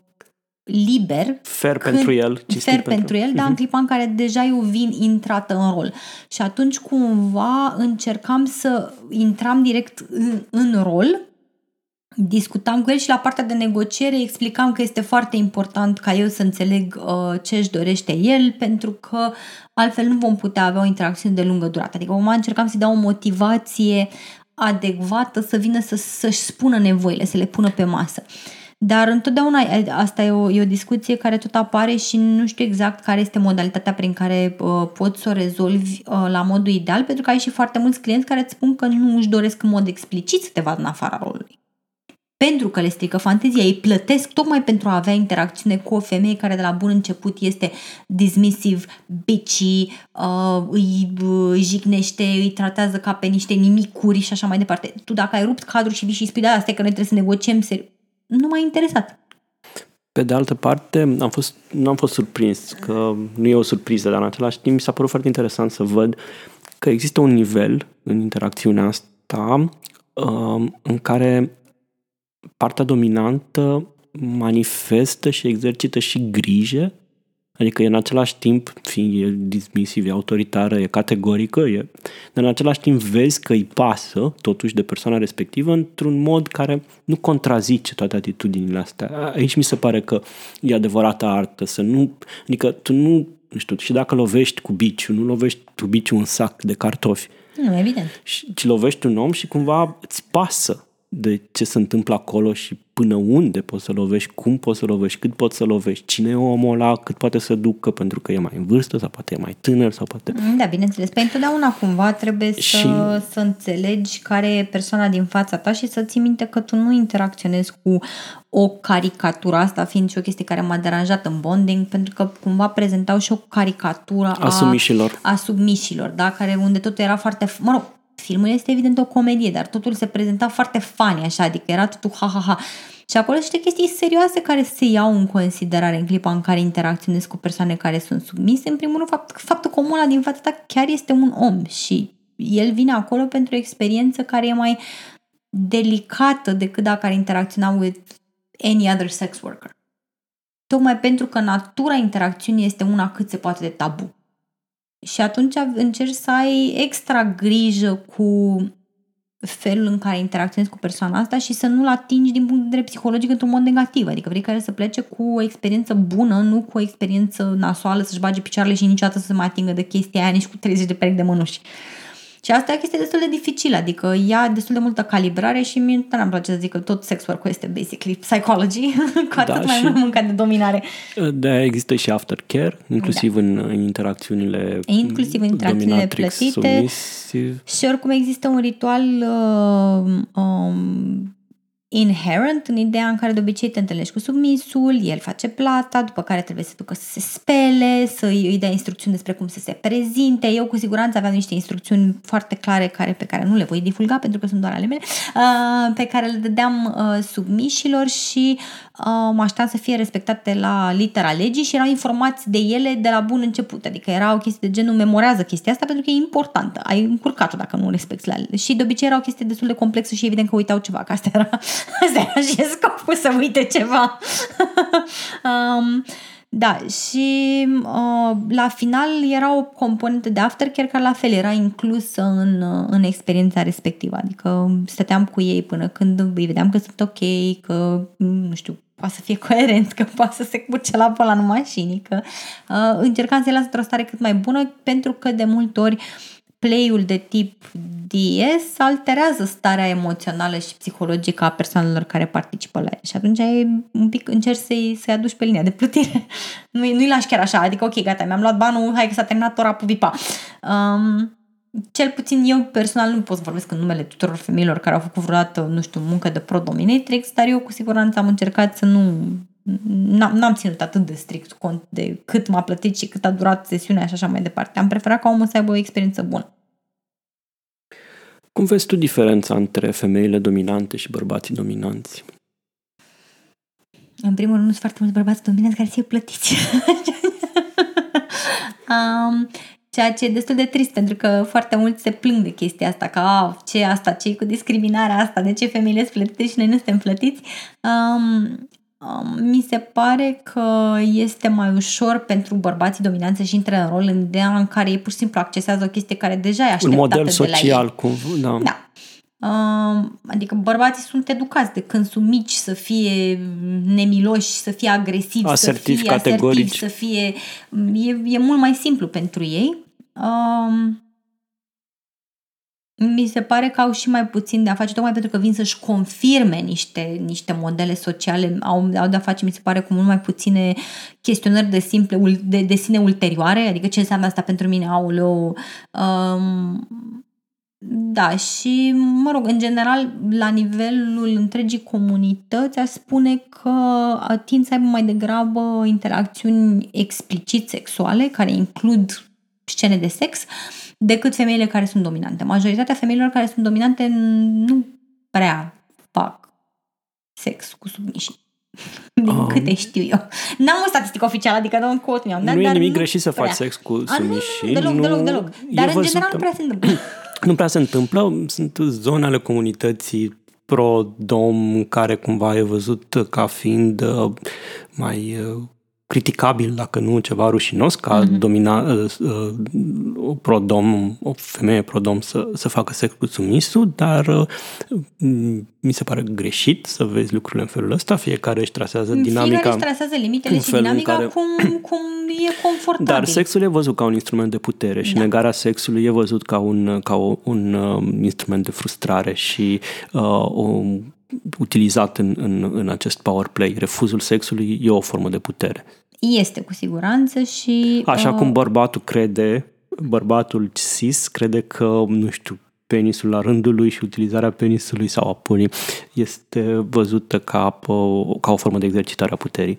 liber. Fer când, pentru el. Fer pentru, pentru el, uh-huh. dar în mhm. clipa în care deja eu vin intrată în rol. Și atunci cumva încercam să intram direct în, în rol discutam cu el și la partea de negociere explicam că este foarte important ca eu să înțeleg uh, ce își dorește el, pentru că altfel nu vom putea avea o interacțiune de lungă durată. Adică moment încercam să-i dau o motivație adecvată să vină să, să-și spună nevoile, să le pună pe masă. Dar întotdeauna asta e o, e o discuție care tot apare și nu știu exact care este modalitatea prin care uh, poți să o rezolvi uh, la modul ideal, pentru că ai și foarte mulți clienți care îți spun că nu își doresc în mod explicit să te vadă în afara rolului pentru că le strică fantezia. Ei plătesc tocmai pentru a avea interacțiune cu o femeie care de la bun început este dismissive, bitchy, uh, îi uh, jignește, îi tratează ca pe niște nimicuri și așa mai departe. Tu dacă ai rupt cadrul și vii și spui, da, asta e că noi trebuie să negociem, ser- nu m-a interesat. Pe de altă parte, am fost, nu am fost surprins, că nu e o surpriză, dar în același timp mi s-a părut foarte interesant să văd că există un nivel în interacțiunea asta um, în care partea dominantă manifestă și exercită și grijă, adică e în același timp, fiind e dismisiv, e autoritară, e categorică, e, dar în același timp vezi că îi pasă totuși de persoana respectivă într-un mod care nu contrazice toate atitudinile astea. Aici mi se pare că e adevărată artă, să nu, adică tu nu, nu știu, și dacă lovești cu biciu, nu lovești cu biciu un sac de cartofi. Nu, evident. Și, ci lovești un om și cumva îți pasă de ce se întâmplă acolo și până unde poți să lovești, cum poți să lovești, cât poți să lovești, cine e omul ăla, cât poate să ducă pentru că e mai în vârstă sau poate e mai tânăr sau poate... Da, bineînțeles. Păi întotdeauna cumva trebuie și... să, să înțelegi care e persoana din fața ta și să ții minte că tu nu interacționezi cu o caricatură, asta fiind și o chestie care m-a deranjat în bonding, pentru că cumva prezentau și o caricatură a, a submișilor. A submișilor, da? Care unde totul era foarte, mă rog, filmul este evident o comedie, dar totul se prezenta foarte funny, așa, adică era totul ha-ha-ha. Și acolo sunt chestii serioase care se iau în considerare în clipa în care interacționezi cu persoane care sunt submise. În primul rând, fapt, faptul că omul ăla din fața ta chiar este un om și el vine acolo pentru o experiență care e mai delicată decât dacă ar interacționa with any other sex worker. Tocmai pentru că natura interacțiunii este una cât se poate de tabu. Și atunci încerci să ai extra grijă cu felul în care interacționezi cu persoana asta și să nu-l atingi din punct de vedere psihologic într-un mod negativ. Adică vrei care să plece cu o experiență bună, nu cu o experiență nasoală, să-și bage picioarele și niciodată să se mai atingă de chestia aia nici cu 30 de perechi de mânuși. Și asta e o chestie destul de dificilă, adică ia destul de multă calibrare și mie nu am place să zic că tot sex work este basically psychology, cu atât da, mai mult munca de dominare. Da, există și aftercare, inclusiv da. în, în interacțiunile Inclusiv în interacțiunile plătite. Submissive. Și oricum există un ritual uh, um, inherent în ideea în care de obicei te întâlnești cu submisul, el face plata, după care trebuie să ducă să se spele, să îi dea instrucțiuni despre cum să se prezinte. Eu cu siguranță aveam niște instrucțiuni foarte clare care, pe care nu le voi divulga pentru că sunt doar ale mele, uh, pe care le dădeam uh, submișilor și uh, mă așteptam să fie respectate la litera legii și erau informați de ele de la bun început. Adică era o chestie de genul memorează chestia asta pentru că e importantă. Ai încurcat-o dacă nu respecti la Și de obicei era o chestie destul de complexă și evident că uitau ceva, că asta era Asta era și scopul să uite ceva. um, da, și uh, la final era o componentă de aftercare care la fel era inclusă în, uh, în experiența respectivă. Adică stăteam cu ei până când îi vedeam că sunt ok, că, nu știu, poate să fie coerent, că poate să se curce la pola în mașini, că uh, încercam să-i las într-o stare cât mai bună pentru că de multe ori play-ul de tip DS alterează starea emoțională și psihologică a persoanelor care participă la el. Și atunci e un pic încerci să-i, să-i aduci pe linia de plutire. nu-i, nu-i lași chiar așa, adică ok, gata, mi-am luat banul, hai că s-a terminat ora pupipa. Um, cel puțin eu personal nu pot să vorbesc în numele tuturor femeilor care au făcut vreodată, nu știu, muncă de pro dominatrix, dar eu cu siguranță am încercat să nu N-am, n-am ținut atât de strict cont de cât m-a plătit și cât a durat sesiunea și așa mai departe. Am preferat ca omul să aibă o experiență bună. Cum vezi tu diferența între femeile dominante și bărbații dominanți? În primul rând, nu sunt foarte mulți bărbați dominanți care să plătiți. um, ceea ce e destul de trist, pentru că foarte mulți se plâng de chestia asta, că a, ce asta, ce cu discriminarea asta, de ce femeile sunt plătite și noi nu suntem plătiți. Um, mi se pare că este mai ușor pentru bărbații dominanți să-și intre în rol în ideea în care ei pur și simplu accesează o chestie care deja e așteptată Un model social, de cum, da. da. Adică bărbații sunt educați de când sunt mici să fie nemiloși, să fie agresivi, asertiv, să fie categorici. asertiv, să fie... E, e mult mai simplu pentru ei. Um, mi se pare că au și mai puțin de a face, tocmai pentru că vin să-și confirme niște, niște modele sociale, au, au de a face, mi se pare, cu mult mai puține chestionări de simple, de, de sine ulterioare, adică ce înseamnă asta pentru mine, auleu, um, da, și, mă rog, în general, la nivelul întregii comunități, aș spune că tind să aibă mai degrabă interacțiuni explicit sexuale, care includ scene de sex, uh, decât femeile care sunt dominante. Majoritatea femeilor care sunt dominante nu prea fac sex cu submișii. Din um, câte știu eu. N-am o statistică oficială, adică nu quote mi Nu e nimic greșit să faci sex cu submișii. Deloc, deloc, deloc. Dar în general nu prea se întâmplă. nu prea se întâmplă. Sunt zone ale comunității pro-dom care cumva e văzut ca fiind uh, mai uh, criticabil, dacă nu ceva rușinos, ca mm-hmm. domina, uh, uh, o prodom, o femeie prodom să, să facă sex cu sumisul, dar uh, mi se pare greșit să vezi lucrurile în felul ăsta, fiecare își trasează dinamica. Fiecare își trasează limitele și dinamica care... cum, cum e confortabil. Dar sexul e văzut ca un instrument de putere și da. negarea sexului e văzut ca un, ca un, un uh, instrument de frustrare și uh, o utilizat în, în, în acest power play. Refuzul sexului e o formă de putere. Este, cu siguranță și... Așa uh... cum bărbatul crede, bărbatul cis crede că, nu știu, penisul la rândul lui și utilizarea penisului sau a punii este văzută ca, ca o formă de exercitare a puterii.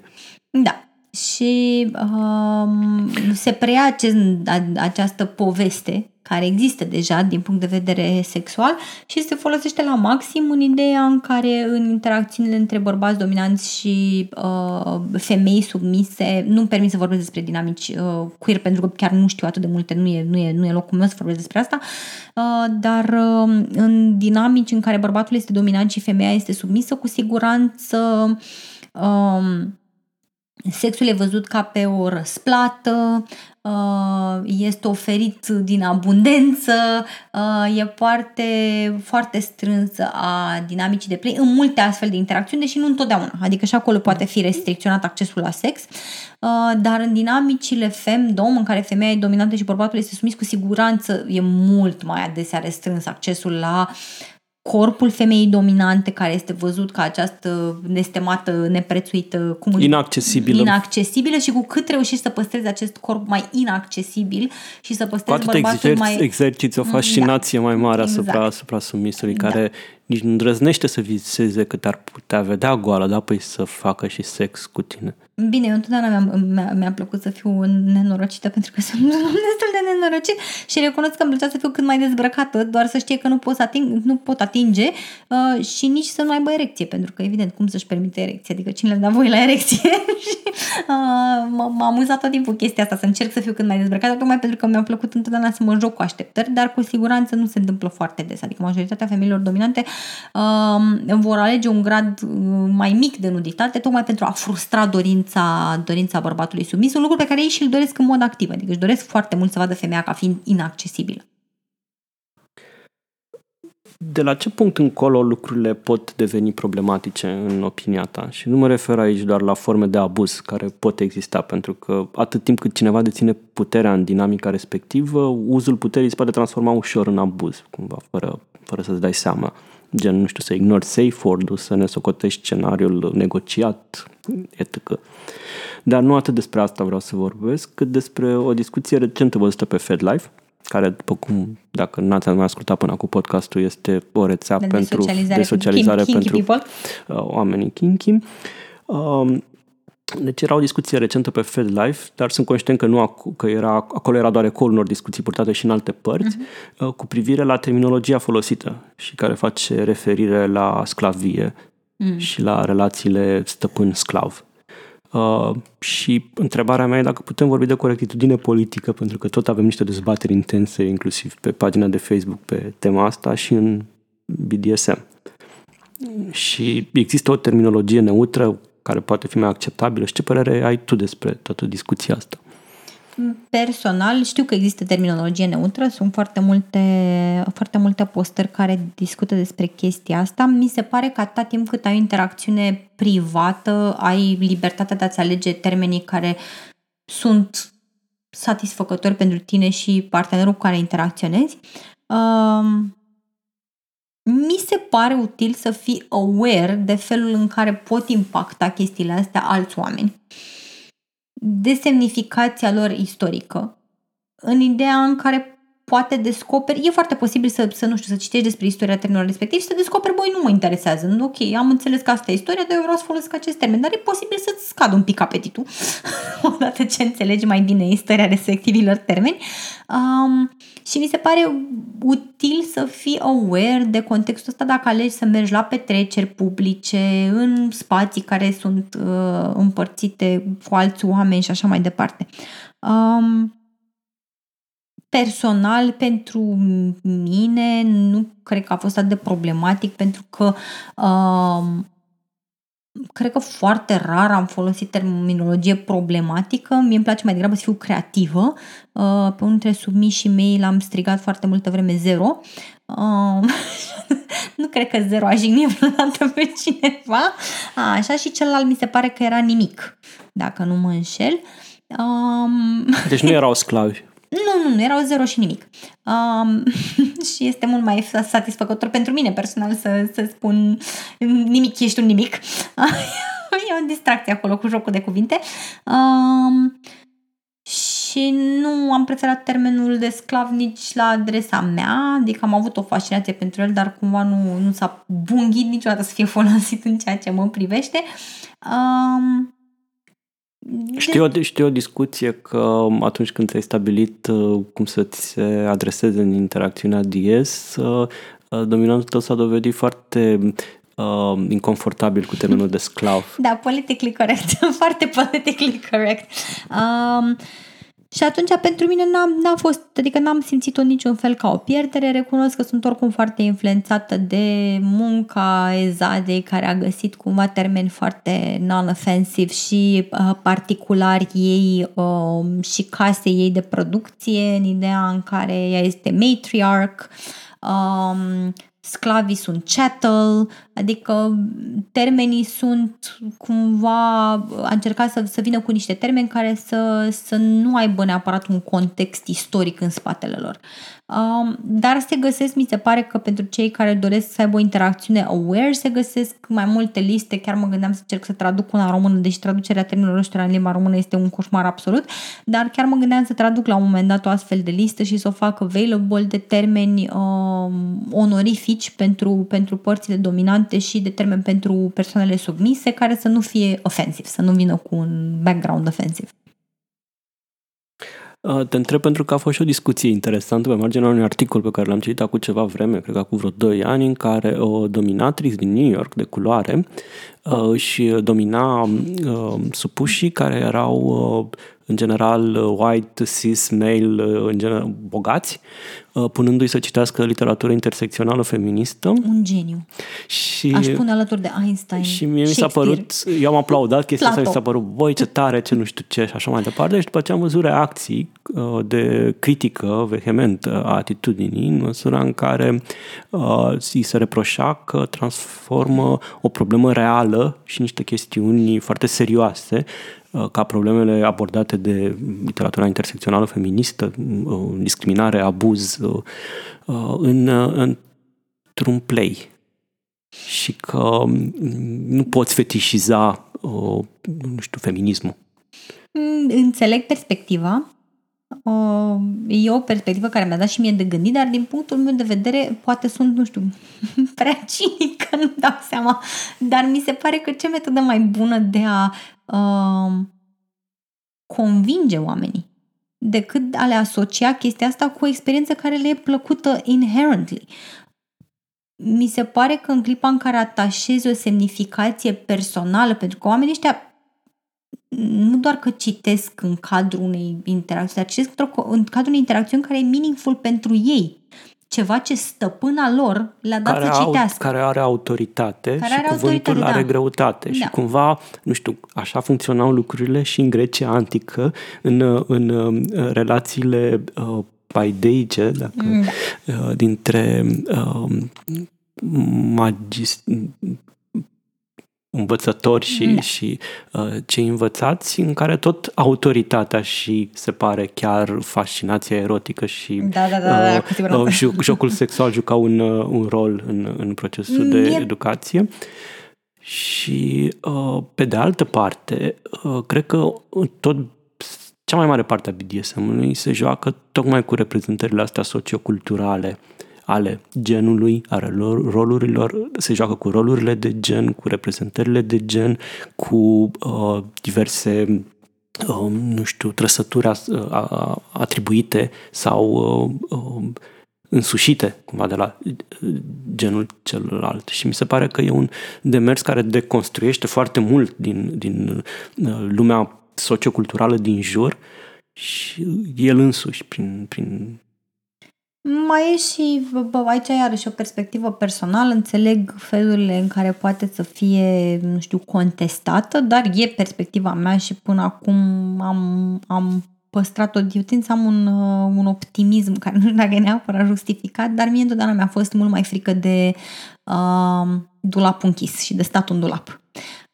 Da. Și um, se preia acest, această poveste care există deja din punct de vedere sexual și se folosește la maxim în ideea în care în interacțiunile între bărbați dominanți și uh, femei submise, nu-mi permit să vorbesc despre dinamici uh, queer pentru că chiar nu știu atât de multe, nu e, nu e, nu e locul meu să vorbesc despre asta, uh, dar uh, în dinamici în care bărbatul este dominant și femeia este submisă, cu siguranță uh, Sexul e văzut ca pe o răsplată, uh, este oferit din abundență, uh, e foarte, foarte strânsă a dinamicii de play în multe astfel de interacțiuni, deși nu întotdeauna. Adică și acolo poate fi restricționat accesul la sex, uh, dar în dinamicile fem-dom, în care femeia e dominantă și bărbatul este sumis, cu siguranță e mult mai adesea restrâns accesul la corpul femeii dominante care este văzut ca această nestemată, neprețuită, cum inaccesibilă. inaccesibilă și cu cât reușești să păstrezi acest corp mai inaccesibil și să păstrezi bărbatul exerci, mai... exerciți o fascinație da. mai mare exact. asupra, asupra sumisului, da. care nici nu îndrăznește să viseze cât ar putea vedea goală, da? Păi să facă și sex cu tine. Bine, eu întotdeauna mi-a, mi-a, mi-a plăcut să fiu nenorocită pentru că sunt destul de nenorocit și recunosc că îmi plăcea să fiu cât mai dezbrăcată, doar să știe că nu pot, ating, nu pot atinge uh, și nici să nu aibă erecție, pentru că evident, cum să-și permite erecție, adică cine le da voi la erecție? Și uh, m-a amuzat tot timpul chestia asta, să încerc să fiu cât mai dezbrăcată, tocmai pentru că mi-a plăcut întotdeauna să mă joc cu așteptări, dar cu siguranță nu se întâmplă foarte des, adică majoritatea femeilor dominante uh, vor alege un grad uh, mai mic de nuditate, tocmai pentru a frustra dorința dorința, dorința bărbatului submis, un lucru pe care ei și-l doresc în mod activ, adică își doresc foarte mult să vadă femeia ca fiind inaccesibilă. De la ce punct încolo lucrurile pot deveni problematice în opinia ta? Și nu mă refer aici doar la forme de abuz care pot exista, pentru că atât timp cât cineva deține puterea în dinamica respectivă, uzul puterii se poate transforma ușor în abuz, cumva, fără, fără să-ți dai seama gen, nu știu, să ignori safe word să ne socotești scenariul negociat, etc. Dar nu atât despre asta vreau să vorbesc, cât despre o discuție recentă văzută pe FedLife, care, după cum, dacă n-ați mai ascultat până acum podcastul, este o rețea de pentru socializare, de socializare kinky pentru people. Uh, oamenii kinky. Um, deci era o discuție recentă pe FedLife, dar sunt conștient că, nu, că era, acolo era doar ecolul unor discuții purtate și în alte părți, uh-huh. cu privire la terminologia folosită și care face referire la sclavie uh-huh. și la relațiile stăpân-sclav. Uh, și întrebarea mea e dacă putem vorbi de corectitudine politică, pentru că tot avem niște dezbateri intense, inclusiv pe pagina de Facebook, pe tema asta și în BDSM. Și există o terminologie neutră care poate fi mai acceptabilă și ce părere ai tu despre toată discuția asta? Personal, știu că există terminologie neutră, sunt foarte multe, foarte multe postări care discută despre chestia asta. Mi se pare că atâta timp cât ai o interacțiune privată, ai libertatea de a-ți alege termenii care sunt satisfăcători pentru tine și partenerul cu care interacționezi. Um, mi se pare util să fii aware de felul în care pot impacta chestiile astea alți oameni, de semnificația lor istorică, în ideea în care poate descoperi, e foarte posibil să, să nu știu, să citești despre istoria termenului respectiv și să descoperi, băi, nu mă interesează, ok, am înțeles că asta e istoria, dar eu vreau să folosesc acest termen, dar e posibil să-ți scadă un pic apetitul odată ce înțelegi mai bine istoria respectivilor termeni um, și mi se pare util să fii aware de contextul ăsta dacă alegi să mergi la petreceri publice, în spații care sunt uh, împărțite cu alți oameni și așa mai departe. Um, personal pentru mine nu cred că a fost atât de problematic pentru că um, cred că foarte rar am folosit terminologie problematică. Mie îmi place mai degrabă să fiu creativă. Uh, pe unul dintre submișii mei l-am strigat foarte multă vreme zero. Uh, nu cred că zero a jignit vreodată pe cineva. așa și celălalt mi se pare că era nimic, dacă nu mă înșel. Um... Deci nu erau sclavi. Nu, nu, nu, erau zero și nimic. Um, și este mult mai satisfăcător pentru mine personal să, să spun nimic, ești un nimic. e o distracție acolo cu jocul de cuvinte. Um, și nu am preferat termenul de sclav nici la adresa mea, adică am avut o fascinație pentru el, dar cumva nu, nu s-a bunghit niciodată să fie folosit în ceea ce mă privește. Um, știu, de... știu o discuție că atunci când ți-ai stabilit uh, cum să-ți se adreseze în interacțiunea DS, uh, dominantul tău s-a dovedit foarte uh, inconfortabil cu termenul de sclav. Da, politically correct. foarte politically correct. Um, și atunci pentru mine n-a, n-a fost, adică n-am simțit-o niciun fel ca o pierdere, recunosc că sunt oricum foarte influențată de munca Ezadei care a găsit cumva termeni foarte non-offensiv și uh, particulari ei uh, și case ei de producție în ideea în care ea este matriarch, um, sclavii sunt chattel, adică termenii sunt cumva, a încercat să, să vină cu niște termeni care să, să nu aibă neapărat un context istoric în spatele lor. Um, dar se găsesc, mi se pare că pentru cei care doresc să aibă o interacțiune aware, se găsesc mai multe liste, chiar mă gândeam să încerc să traduc una română, deși traducerea termenilor ăștia în limba română este un coșmar absolut, dar chiar mă gândeam să traduc la un moment dat o astfel de listă și să o fac available de termeni um, onorifici pentru, pentru părțile dominante și de termeni pentru persoanele submise, care să nu fie ofensiv, să nu vină cu un background ofensiv. Uh, te întreb pentru că a fost și o discuție interesantă pe marginea unui articol pe care l-am citit acum ceva vreme, cred că acum vreo 2 ani, în care o dominatrix din New York de culoare uh, își domina uh, supușii care erau în general white, cis, male, în general, bogați, Uh, punându-i să citească literatură intersecțională feministă. Un geniu. Și, Aș pune alături de Einstein, Și mie mi s-a părut, eu am aplaudat chestia asta, mi s-a părut, voi ce tare, ce nu știu ce și așa mai departe. Și după ce am văzut reacții uh, de critică vehementă a atitudinii, în măsura în care uh, se reproșa că transformă o problemă reală și niște chestiuni foarte serioase Uh, ca problemele abordate de literatura intersecțională feministă, uh, discriminare, abuz, uh, în, într-un play. Și că um, nu poți fetișiza, nu știu, feminismul. Mm, înțeleg perspectiva. E o perspectivă care mi-a dat și mie de gândit, dar din punctul meu de vedere poate sunt, nu știu, prea cinică, nu dau seama, dar mi se pare că ce metodă mai bună de a uh, convinge oamenii decât a le asocia chestia asta cu o experiență care le e plăcută inherently. Mi se pare că în clipa în care atașezi o semnificație personală, pentru că oamenii ăștia nu doar că citesc în cadrul unei interacțiuni, dar citesc în cadrul unei interacțiuni care e meaningful pentru ei ceva ce stăpâna lor le-a dat care să citească. Au, care are autoritate care și are cuvântul autoritate, are da. greutate. Da. Și cumva, nu știu, așa funcționau lucrurile și în Grecia antică, în, în, în relațiile uh, paideice, dacă, da. uh, dintre uh, magis, învățători și, da. și uh, cei învățați, în care tot autoritatea și se pare chiar fascinația erotică și da, da, da, uh, da, uh, jocul sexual juca un, uh, un rol în, în procesul de Mie... educație. Și uh, pe de altă parte, uh, cred că tot cea mai mare parte a BDSM-ului se joacă tocmai cu reprezentările astea socioculturale ale genului, ale rolurilor, se joacă cu rolurile de gen, cu reprezentările de gen, cu uh, diverse uh, nu știu, trăsături uh, atribuite sau uh, uh, însușite cumva de la uh, genul celălalt. Și mi se pare că e un demers care deconstruiește foarte mult din, din uh, lumea socioculturală din jur și el însuși prin, prin Mai e și, bă, aici iarăși o perspectivă personală, înțeleg felurile în care poate să fie, nu știu, contestată, dar e perspectiva mea și până acum am, am păstrat-o, eu tind să am un, uh, un optimism care nu știu dacă e neapărat justificat, dar mie întotdeauna mi-a fost mult mai frică de uh, dulap închis și de stat în dulap.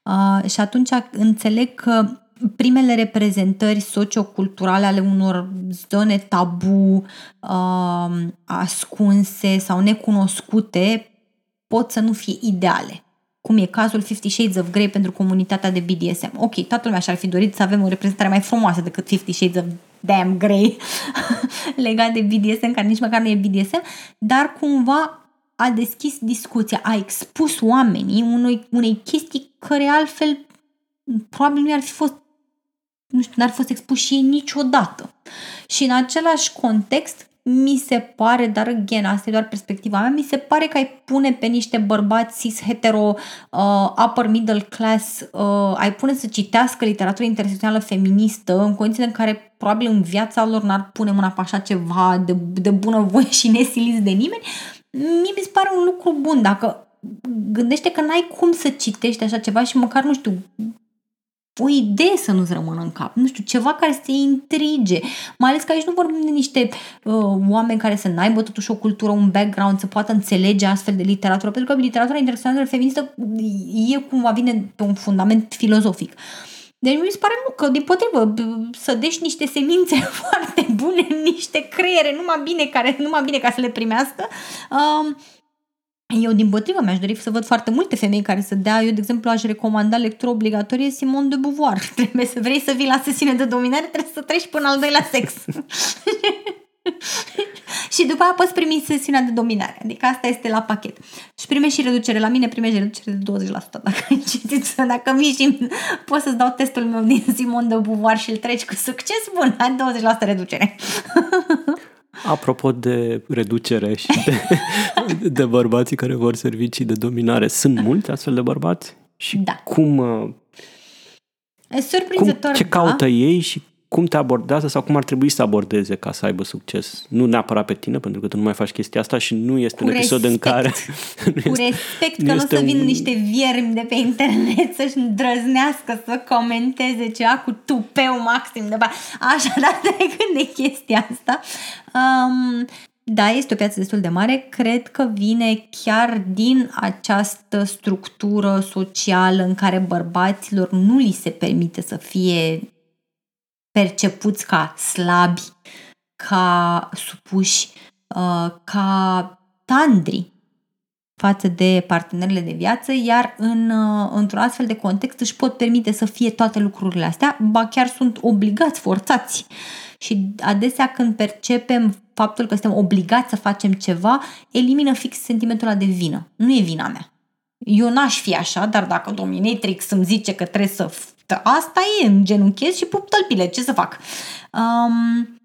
Uh, și atunci înțeleg că primele reprezentări socioculturale ale unor zone tabu, uh, ascunse sau necunoscute pot să nu fie ideale cum e cazul Fifty Shades of Grey pentru comunitatea de BDSM. Ok, toată lumea și-ar fi dorit să avem o reprezentare mai frumoasă decât Fifty Shades of Damn Grey legat de BDSM, care nici măcar nu e BDSM, dar cumva a deschis discuția, a expus oamenii unui, unei chestii care altfel probabil nu ar fi fost nu știu, n-ar fost expus și ei niciodată. Și în același context, mi se pare, dar again, asta e doar perspectiva mea, mi se pare că ai pune pe niște bărbați cis hetero, uh, upper middle class, uh, ai pune să citească literatură intersecțională feministă în condiții în care probabil în viața lor n-ar pune mâna pe așa ceva de, de bună voie și nesiliți de nimeni, mi se pare un lucru bun dacă gândește că n-ai cum să citești așa ceva și măcar, nu știu, o idee să nu-ți rămână în cap, nu știu, ceva care să te intrige, mai ales că aici nu vorbim de niște uh, oameni care să n-aibă totuși o cultură, un background, să poată înțelege astfel de literatură, pentru că literatura internațională feministă e cumva vine pe un fundament filozofic. Deci mi se pare nu, că din potrivă să dești niște semințe foarte bune, niște creiere numai bine, care, numai bine ca să le primească. Uh, eu, din potrivă, mi-aș dori să văd foarte multe femei care să dea. Eu, de exemplu, aș recomanda lectură obligatorie Simone de Beauvoir. Trebuie să vrei să vii la sesiune de dominare, trebuie să treci până al doilea sex. și după aia poți primi sesiunea de dominare. Adică asta este la pachet. Și primești și reducere. La mine primești reducere de 20% dacă ai citit. Dacă vii și poți să-ți dau testul meu din Simon de Beauvoir și îl treci cu succes, bun, ai 20% reducere. Apropo de reducere și de, de bărbații care vor servicii de dominare, sunt mulți astfel de bărbați? Și da. cum, uh, Surprinzător, cum, ce caută da. ei și cum te abordează sau cum ar trebui să abordeze ca să aibă succes. Nu neapărat pe tine, pentru că tu nu mai faci chestia asta și nu este Cu un episod respect. în care... Cu respect că nu o să vină un... niște viermi de pe internet să-și îndrăznească să comenteze ceva cu tupeu maxim de bani. Așa, dar trecând de chestia asta, um, da, este o piață destul de mare. Cred că vine chiar din această structură socială în care bărbaților nu li se permite să fie percepuți ca slabi, ca supuși, uh, ca tandri față de partenerele de viață, iar în, uh, într-un astfel de context își pot permite să fie toate lucrurile astea, ba chiar sunt obligați, forțați. Și adesea când percepem faptul că suntem obligați să facem ceva, elimină fix sentimentul ăla de vină. Nu e vina mea. Eu n-aș fi așa, dar dacă Dominatrix îmi zice că trebuie să Asta e, în genunchez și pup tălpile, ce să fac? Um,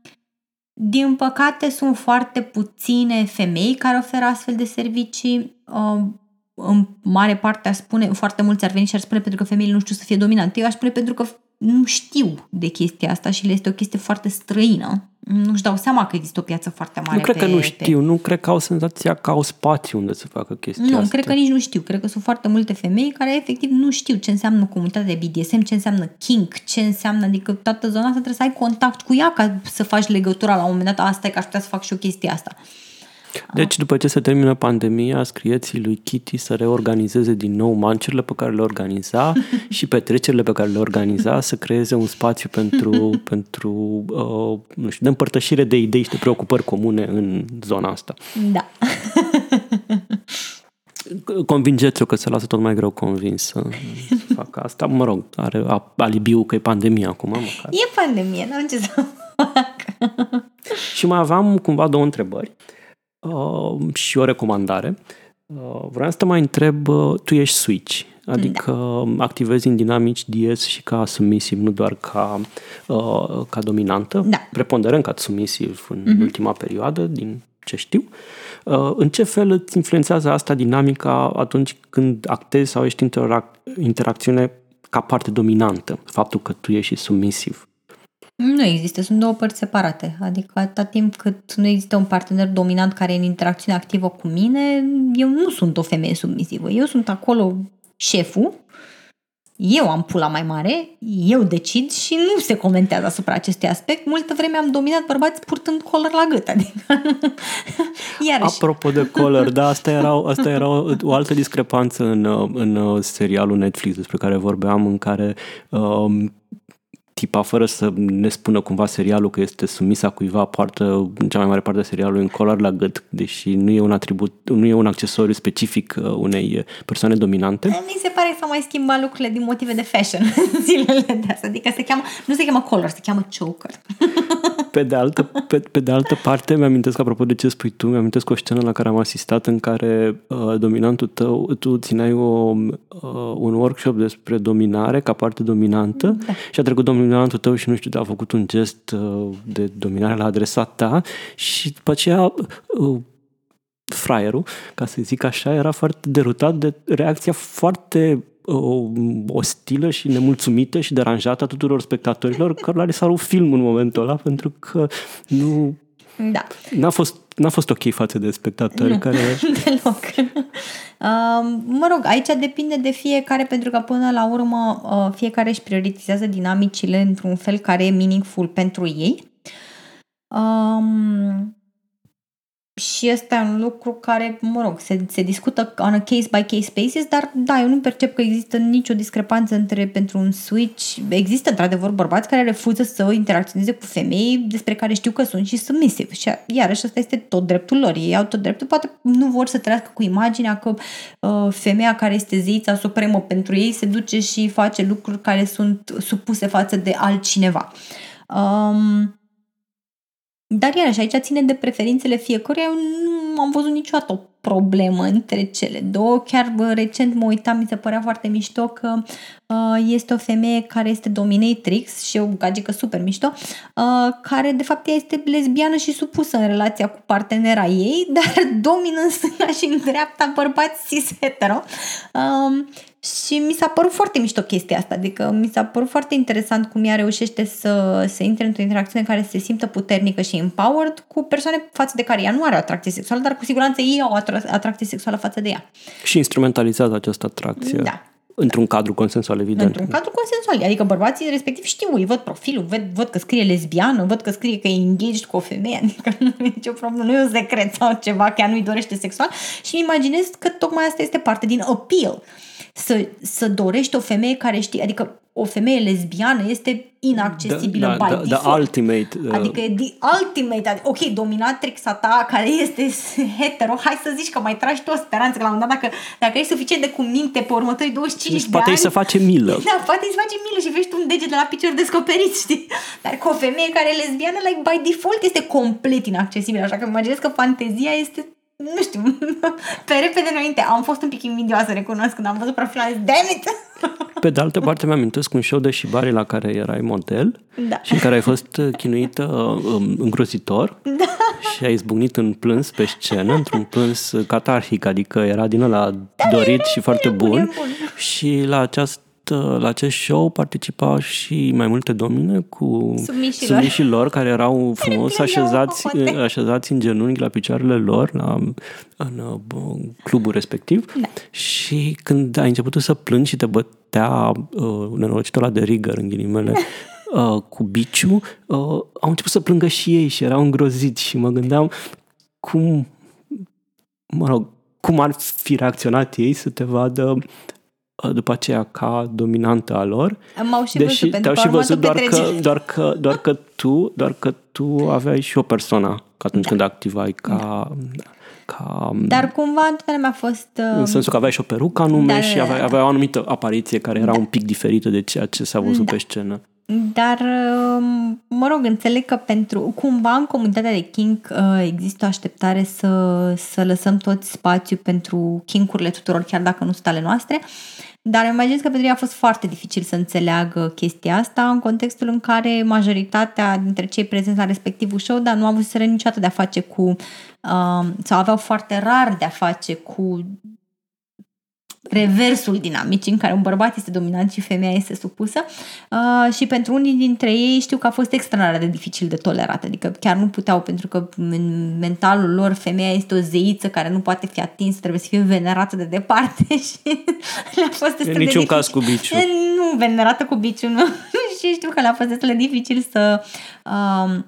din păcate sunt foarte puține femei care oferă astfel de servicii. Um, în mare parte ar spune, foarte mulți ar veni și ar spune pentru că femeile nu știu să fie dominante. Eu aș spune pentru că nu știu de chestia asta și le este o chestie foarte străină nu-și dau seama că există o piață foarte mare. Nu cred pe, că nu știu, pe... nu cred că au senzația că au spațiu unde să facă chestia Nu, asta. cred că nici nu știu. Cred că sunt foarte multe femei care efectiv nu știu ce înseamnă comunitatea de BDSM, ce înseamnă kink, ce înseamnă, adică toată zona asta trebuie să ai contact cu ea ca să faci legătura la un moment dat, asta e că aș putea să fac și o chestie asta. Deci, după ce se termină pandemia, scrieți lui Kitty să reorganizeze din nou mancerile pe care le organiza și petrecerile pe care le organiza, să creeze un spațiu pentru, pentru uh, nu știu, de împărtășire de idei și de preocupări comune în zona asta. Da. Convingeți-o că se lasă tot mai greu convins să facă asta. Mă rog, are alibiu că e pandemie acum. Măcar. E pandemie, nu ce să fac. și mai aveam cumva două întrebări. Uh, și o recomandare. Uh, vreau să te mai întreb, uh, tu ești switch, adică da. activezi în dinamici DS și ca submisiv, nu doar ca, uh, ca dominantă, da. preponderent ca submisiv în uh-huh. ultima perioadă, din ce știu. Uh, în ce fel îți influențează asta dinamica atunci când actezi sau ești interac- interacțiune ca parte dominantă, faptul că tu ești submisiv? Nu există, sunt două părți separate. Adică atâta timp cât nu există un partener dominant care e în interacțiune activă cu mine, eu nu sunt o femeie submisivă. Eu sunt acolo șeful eu am pula mai mare, eu decid și nu se comentează asupra acestui aspect. Multă vreme am dominat bărbați purtând collar la gât, adică Iarăși. Apropo de collar, da, asta era, asta era o, o altă discrepanță în, în serialul Netflix despre care vorbeam, în care um, tipa, fără să ne spună cumva serialul că este sumisa cuiva, poartă în cea mai mare parte a serialului în colar la gât, deși nu e un atribut, nu e un accesoriu specific uh, unei persoane dominante. Mi se pare că s-au mai schimbat lucrurile din motive de fashion în zilele de astea. Adică se cheamă, nu se cheamă collar, se cheamă choker. Pe de altă, pe, pe de altă parte, mi-amintesc, apropo de ce spui tu, mi-amintesc o scenă la care am asistat în care uh, dominantul tău, tu țineai o, uh, un workshop despre dominare ca parte dominantă da. și a trecut domnul dominantul tău și nu știu, a făcut un gest uh, de dominare la adresa ta și după aceea uh, fraierul, ca să zic așa, era foarte derutat de reacția foarte uh, ostilă și nemulțumită și deranjată a tuturor spectatorilor cărora le s-a film în momentul ăla pentru că nu da. N-a fost, n-a fost ok față de spectatori nu, care... deloc. Uh, mă rog, aici depinde de fiecare, pentru că până la urmă uh, fiecare își prioritizează dinamicile într-un fel care e meaningful pentru ei. Um, și ăsta e un lucru care, mă rog, se, se discută on a case-by-case basis, dar da, eu nu percep că există nicio discrepanță între pentru un switch. Există, într-adevăr, bărbați care refuză să interacționeze cu femei despre care știu că sunt și submisive. Și iarăși ăsta este tot dreptul lor. Ei au tot dreptul, poate nu vor să trăiască cu imaginea că uh, femeia care este zeița supremă pentru ei se duce și face lucruri care sunt supuse față de altcineva. Um, dar iarăși aici ține de preferințele fiecăruia. Eu nu am văzut niciodată o problemă între cele două. Chiar recent mă uitam, mi se părea foarte mișto că uh, este o femeie care este dominatrix și o gagică super mișto, uh, care de fapt ea este lesbiană și supusă în relația cu partenera ei, dar domină în stânga și în dreapta bărbați cis-hetero. Uh, și mi s-a părut foarte mișto chestia asta, adică mi s-a părut foarte interesant cum ea reușește să, să intre într-o interacțiune care se simtă puternică și empowered cu persoane față de care ea nu are o atracție sexuală, dar cu siguranță ei au o atracție sexuală față de ea. Și instrumentalizează această atracție. Da. Într-un cadru consensual, evident. Într-un cadru consensual. Adică bărbații respectiv știu, îi văd profilul, văd, văd că scrie lesbiană, văd că scrie că e engaged cu o femeie, adică nu e nicio problemă, nu e un secret sau ceva, chiar nu-i dorește sexual și imaginez că tocmai asta este parte din appeal să, să dorești o femeie care știe, adică o femeie lesbiană este inaccesibilă da, da, by da, default. ultimate. Uh... Adică e the ultimate. Adică, ok, dominatrix ta care este hetero, hai să zici că mai tragi tu o speranță, că la un moment dat dacă, dacă ești suficient de cuminte pe următorii 25 deci, de poate ani... să face milă. Da, poate să face milă și vezi tu un deget de la picior descoperit, știi? Dar cu o femeie care e lesbiană, like, by default este complet inaccesibil, așa că imaginez că fantezia este nu știu, pe repede înainte am fost un pic invidioasă, recunosc, când am văzut profilul, damn it! Pe de altă parte mi-am un show de Shibari la care erai model da. și în care ai fost uh, chinuită um, îngrozitor da. și ai izbucnit în plâns pe scenă, într-un plâns catarhic, adică era din ăla da, dorit și foarte bun. bun. Și la această la acest show participau și mai multe domine cu submișii lor care erau frumos așezați, așezați în genunchi la picioarele lor la, în uh, clubul respectiv. Da. și când ai început să plângi și te bătea uh, nenorocitul ăla de rigăr în ghilimele uh, cu biciu, uh, au început să plângă și ei și erau îngroziți și mă gândeam cum mă rog, cum ar fi reacționat ei să te vadă după aceea ca dominantă a lor. M-au și deși văzut, te-au și văzut doar că, doar, că, doar, că tu, doar că tu aveai și o persoană atunci da. când activai ca... Da. Ca, Dar cumva întotdeauna mi-a fost... Uh... În sensul că aveai și o perucă anume da, și aveai, aveai o anumită apariție care era da. un pic diferită de ceea ce s-a văzut da. pe scenă. Dar, um, mă rog, înțeleg că pentru, cumva în comunitatea de kink uh, există o așteptare să, să lăsăm tot spațiu pentru kinkurile tuturor, chiar dacă nu sunt ale noastre. Dar imaginez că pentru ei a fost foarte dificil să înțeleagă chestia asta în contextul în care majoritatea dintre cei prezenți la respectivul show, dar nu au avut niciodată de a face cu, uh, sau aveau foarte rar de a face cu reversul dinamicii în care un bărbat este dominant și femeia este supusă uh, și pentru unii dintre ei știu că a fost extraordinar de dificil de tolerat, adică chiar nu puteau pentru că în mentalul lor femeia este o zeiță care nu poate fi atinsă, trebuie să fie venerată de departe și le-a fost destul în niciun de caz cu biciu. Nu, venerată cu biciu, nu. și știu că le-a fost destul de dificil să... Uh,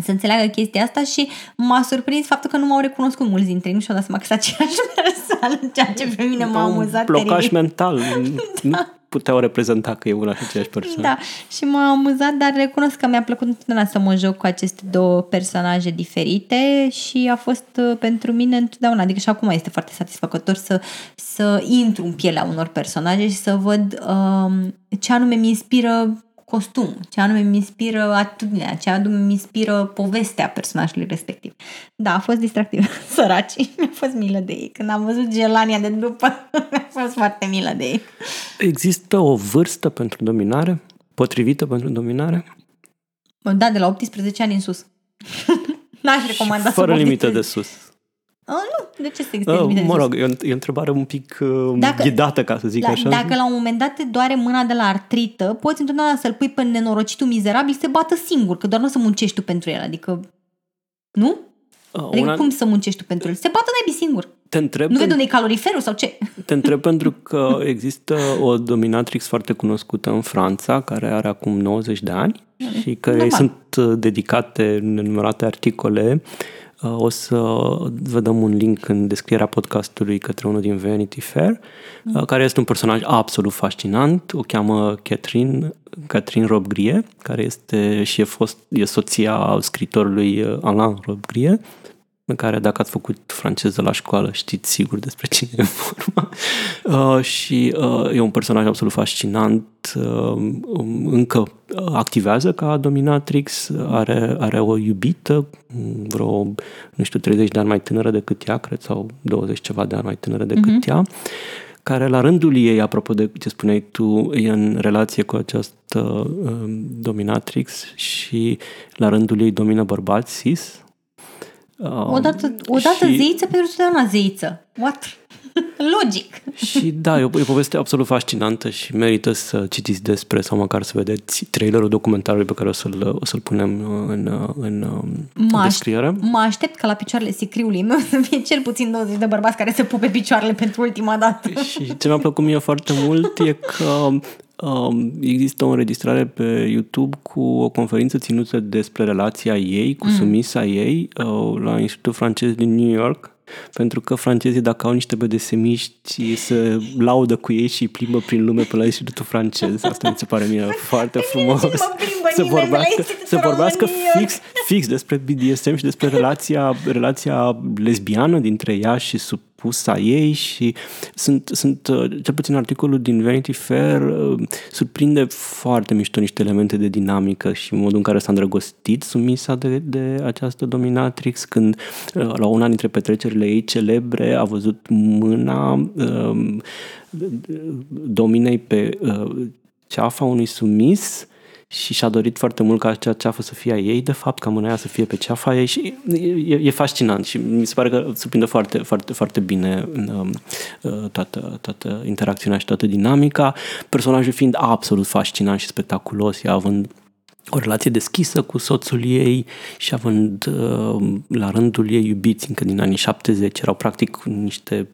să înțeleagă chestia asta și m-a surprins faptul că nu m-au recunoscut mulți dintre ei. Nu și-au dat seama că sunt aceeași persoană, ceea ce pe mine m-a amuzat. Un blocaj mental. da. Nu puteau reprezenta că e una și aceeași persoană. Da, și m-a amuzat, dar recunosc că mi-a plăcut întotdeauna să mă joc cu aceste două personaje diferite și a fost uh, pentru mine întotdeauna, adică și acum este foarte satisfăcător să, să intru în pielea unor personaje și să văd um, ce anume mi inspiră costum, ce anume mi inspiră atitudinea, ce anume mi inspiră povestea personajului respectiv. Da, a fost distractiv. Săraci, mi-a fost milă de ei. Când am văzut gelania de după, mi-a fost foarte milă de ei. Există o vârstă pentru dominare? Potrivită pentru dominare? Da, de la 18 ani în sus. N-aș recomanda Fără limită de sus. Oh, nu, de ce să existe uh, Mă rog, e o, e o întrebare un pic uh, dacă, ghidată, ca să zic la, așa. Dacă la un moment dat te doare mâna de la artrită, poți întotdeauna să-l pui pe nenorocitul mizerabil să se bată singur, că doar nu o să muncești tu pentru el, adică... Nu? Uh, adică una... cum să muncești tu pentru el? Se bată naibii singur. Te întreb nu vede unde caloriferul sau ce? Te întreb pentru că există o dominatrix foarte cunoscută în Franța, care are acum 90 de ani și care sunt uh, dedicate nenumărate articole o să vă dăm un link în descrierea podcastului către unul din Vanity Fair, mm. care este un personaj absolut fascinant. O cheamă Catherine, Catherine Robgrie, care este și e, fost, e soția scritorului uh, Alain Robgrie, în care dacă ați făcut franceză la școală știți sigur despre cine e vorba. Uh, și uh, e un personaj absolut fascinant, uh, încă activează ca dominatrix, are, are o iubită, vreo, nu știu, 30 de ani mai tânără decât ea, cred, sau 20 ceva de ani mai tânără decât uh-huh. ea, care la rândul ei, apropo de ce spuneai tu, e în relație cu această uh, dominatrix și la rândul ei domină bărbați cis, Um, odată, odată și... zeiță pentru totdeauna zeiță. What? Logic. Și da, e o, e o poveste absolut fascinantă și merită să citiți despre sau măcar să vedeți trailerul documentarului pe care o să-l, o să-l punem în, în, în descriere. Mă aștept ca la picioarele sicriului meu să fie cel puțin 20 de bărbați care se pupe picioarele pentru ultima dată. Și ce mi-a plăcut mie foarte mult e că Um, există o înregistrare pe YouTube cu o conferință ținută despre relația ei cu mm. sumisa ei uh, la Institutul francez din New York pentru că francezii, dacă au niște bedesemiști, se laudă cu ei și îi plimbă prin lume până la Institutul francez. Asta mi se pare mie foarte frumos. Să vorbească, să vorbească fix, fix despre BDSM și despre relația, relația lesbiană dintre ea și sub a ei și sunt, sunt uh, cel puțin articolul din Vanity Fair uh, surprinde foarte mișto niște elemente de dinamică și modul în care s-a îndrăgostit sumisa de, de această dominatrix când uh, la una dintre petrecerile ei celebre a văzut mâna um, dominei pe ceafa unui sumis și și-a dorit foarte mult ca acea ceafă să fie a ei, de fapt, ca mâna aia să fie pe ceafa ei și e, e fascinant și mi se pare că surprinde foarte, foarte, foarte bine um, uh, toată, toată interacțiunea și toată dinamica, personajul fiind absolut fascinant și spectaculos, ea având o relație deschisă cu soțul ei și având uh, la rândul ei iubiți încă din anii 70, erau practic niște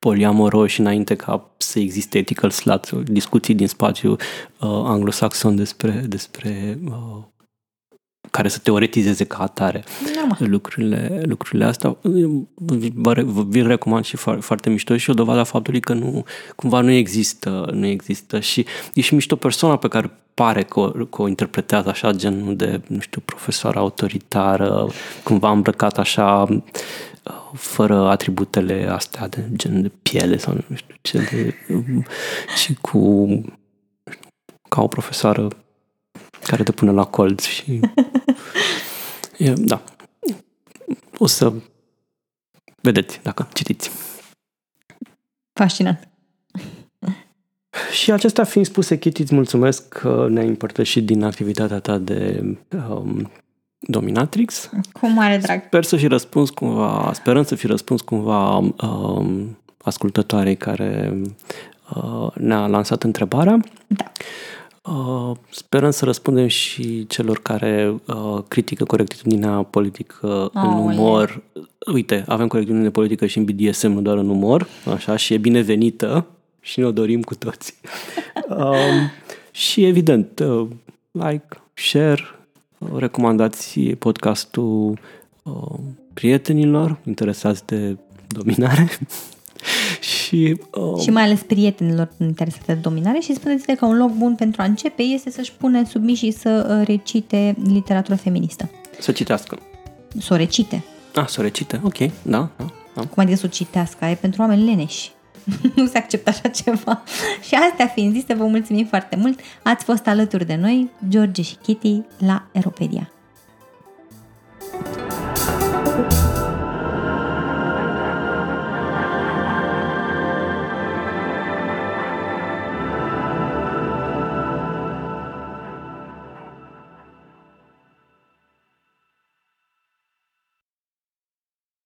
poliamoroși înainte ca să existe ethical slut, discuții din spațiu uh, anglosaxon despre, despre uh, care să teoretizeze ca atare lucrurile, lucrurile astea. Vă, vi recomand și foarte, foarte mișto. Și o dovadă a faptului că nu, cumva nu există, nu există. Și e și mișto persoana pe care pare că o, că o interpretează așa genul de, nu știu, profesor autoritară, cumva îmbrăcat așa fără atributele astea de gen de piele sau nu știu ce de, și cu ca o profesoară care te pune la colț și e, da. O să vedeți dacă citiți. Fascinant. Și acestea fiind spuse, Kitty, îți mulțumesc că ne-ai împărtășit din activitatea ta de um, dominatrix. Cu mare drag. Sper să fi răspuns cumva, sperăm să fi răspuns cumva um, ascultătoarei care uh, ne-a lansat întrebarea. Da. Uh, sperăm să răspundem și celor care uh, critică corectitudinea politică oh, în umor. Uite, avem corectitudine politică și în BDSM, nu doar în umor, așa, și e binevenită și ne-o dorim cu toți. um, și evident, uh, like, share, recomandați podcastul uh, prietenilor interesați de dominare și, uh, și mai ales prietenilor interesate de dominare și spuneți-le că un loc bun pentru a începe este să-și pune sub și să uh, recite literatură feministă. Să citească. Să o recite. Ah, să o recite, ok, da. da, da. Cum adică să o citească? E pentru oameni leneși. nu se acceptă așa ceva. și astea fiind zise, vă mulțumim foarte mult. Ați fost alături de noi, George și Kitty, la Aeropedia. thank you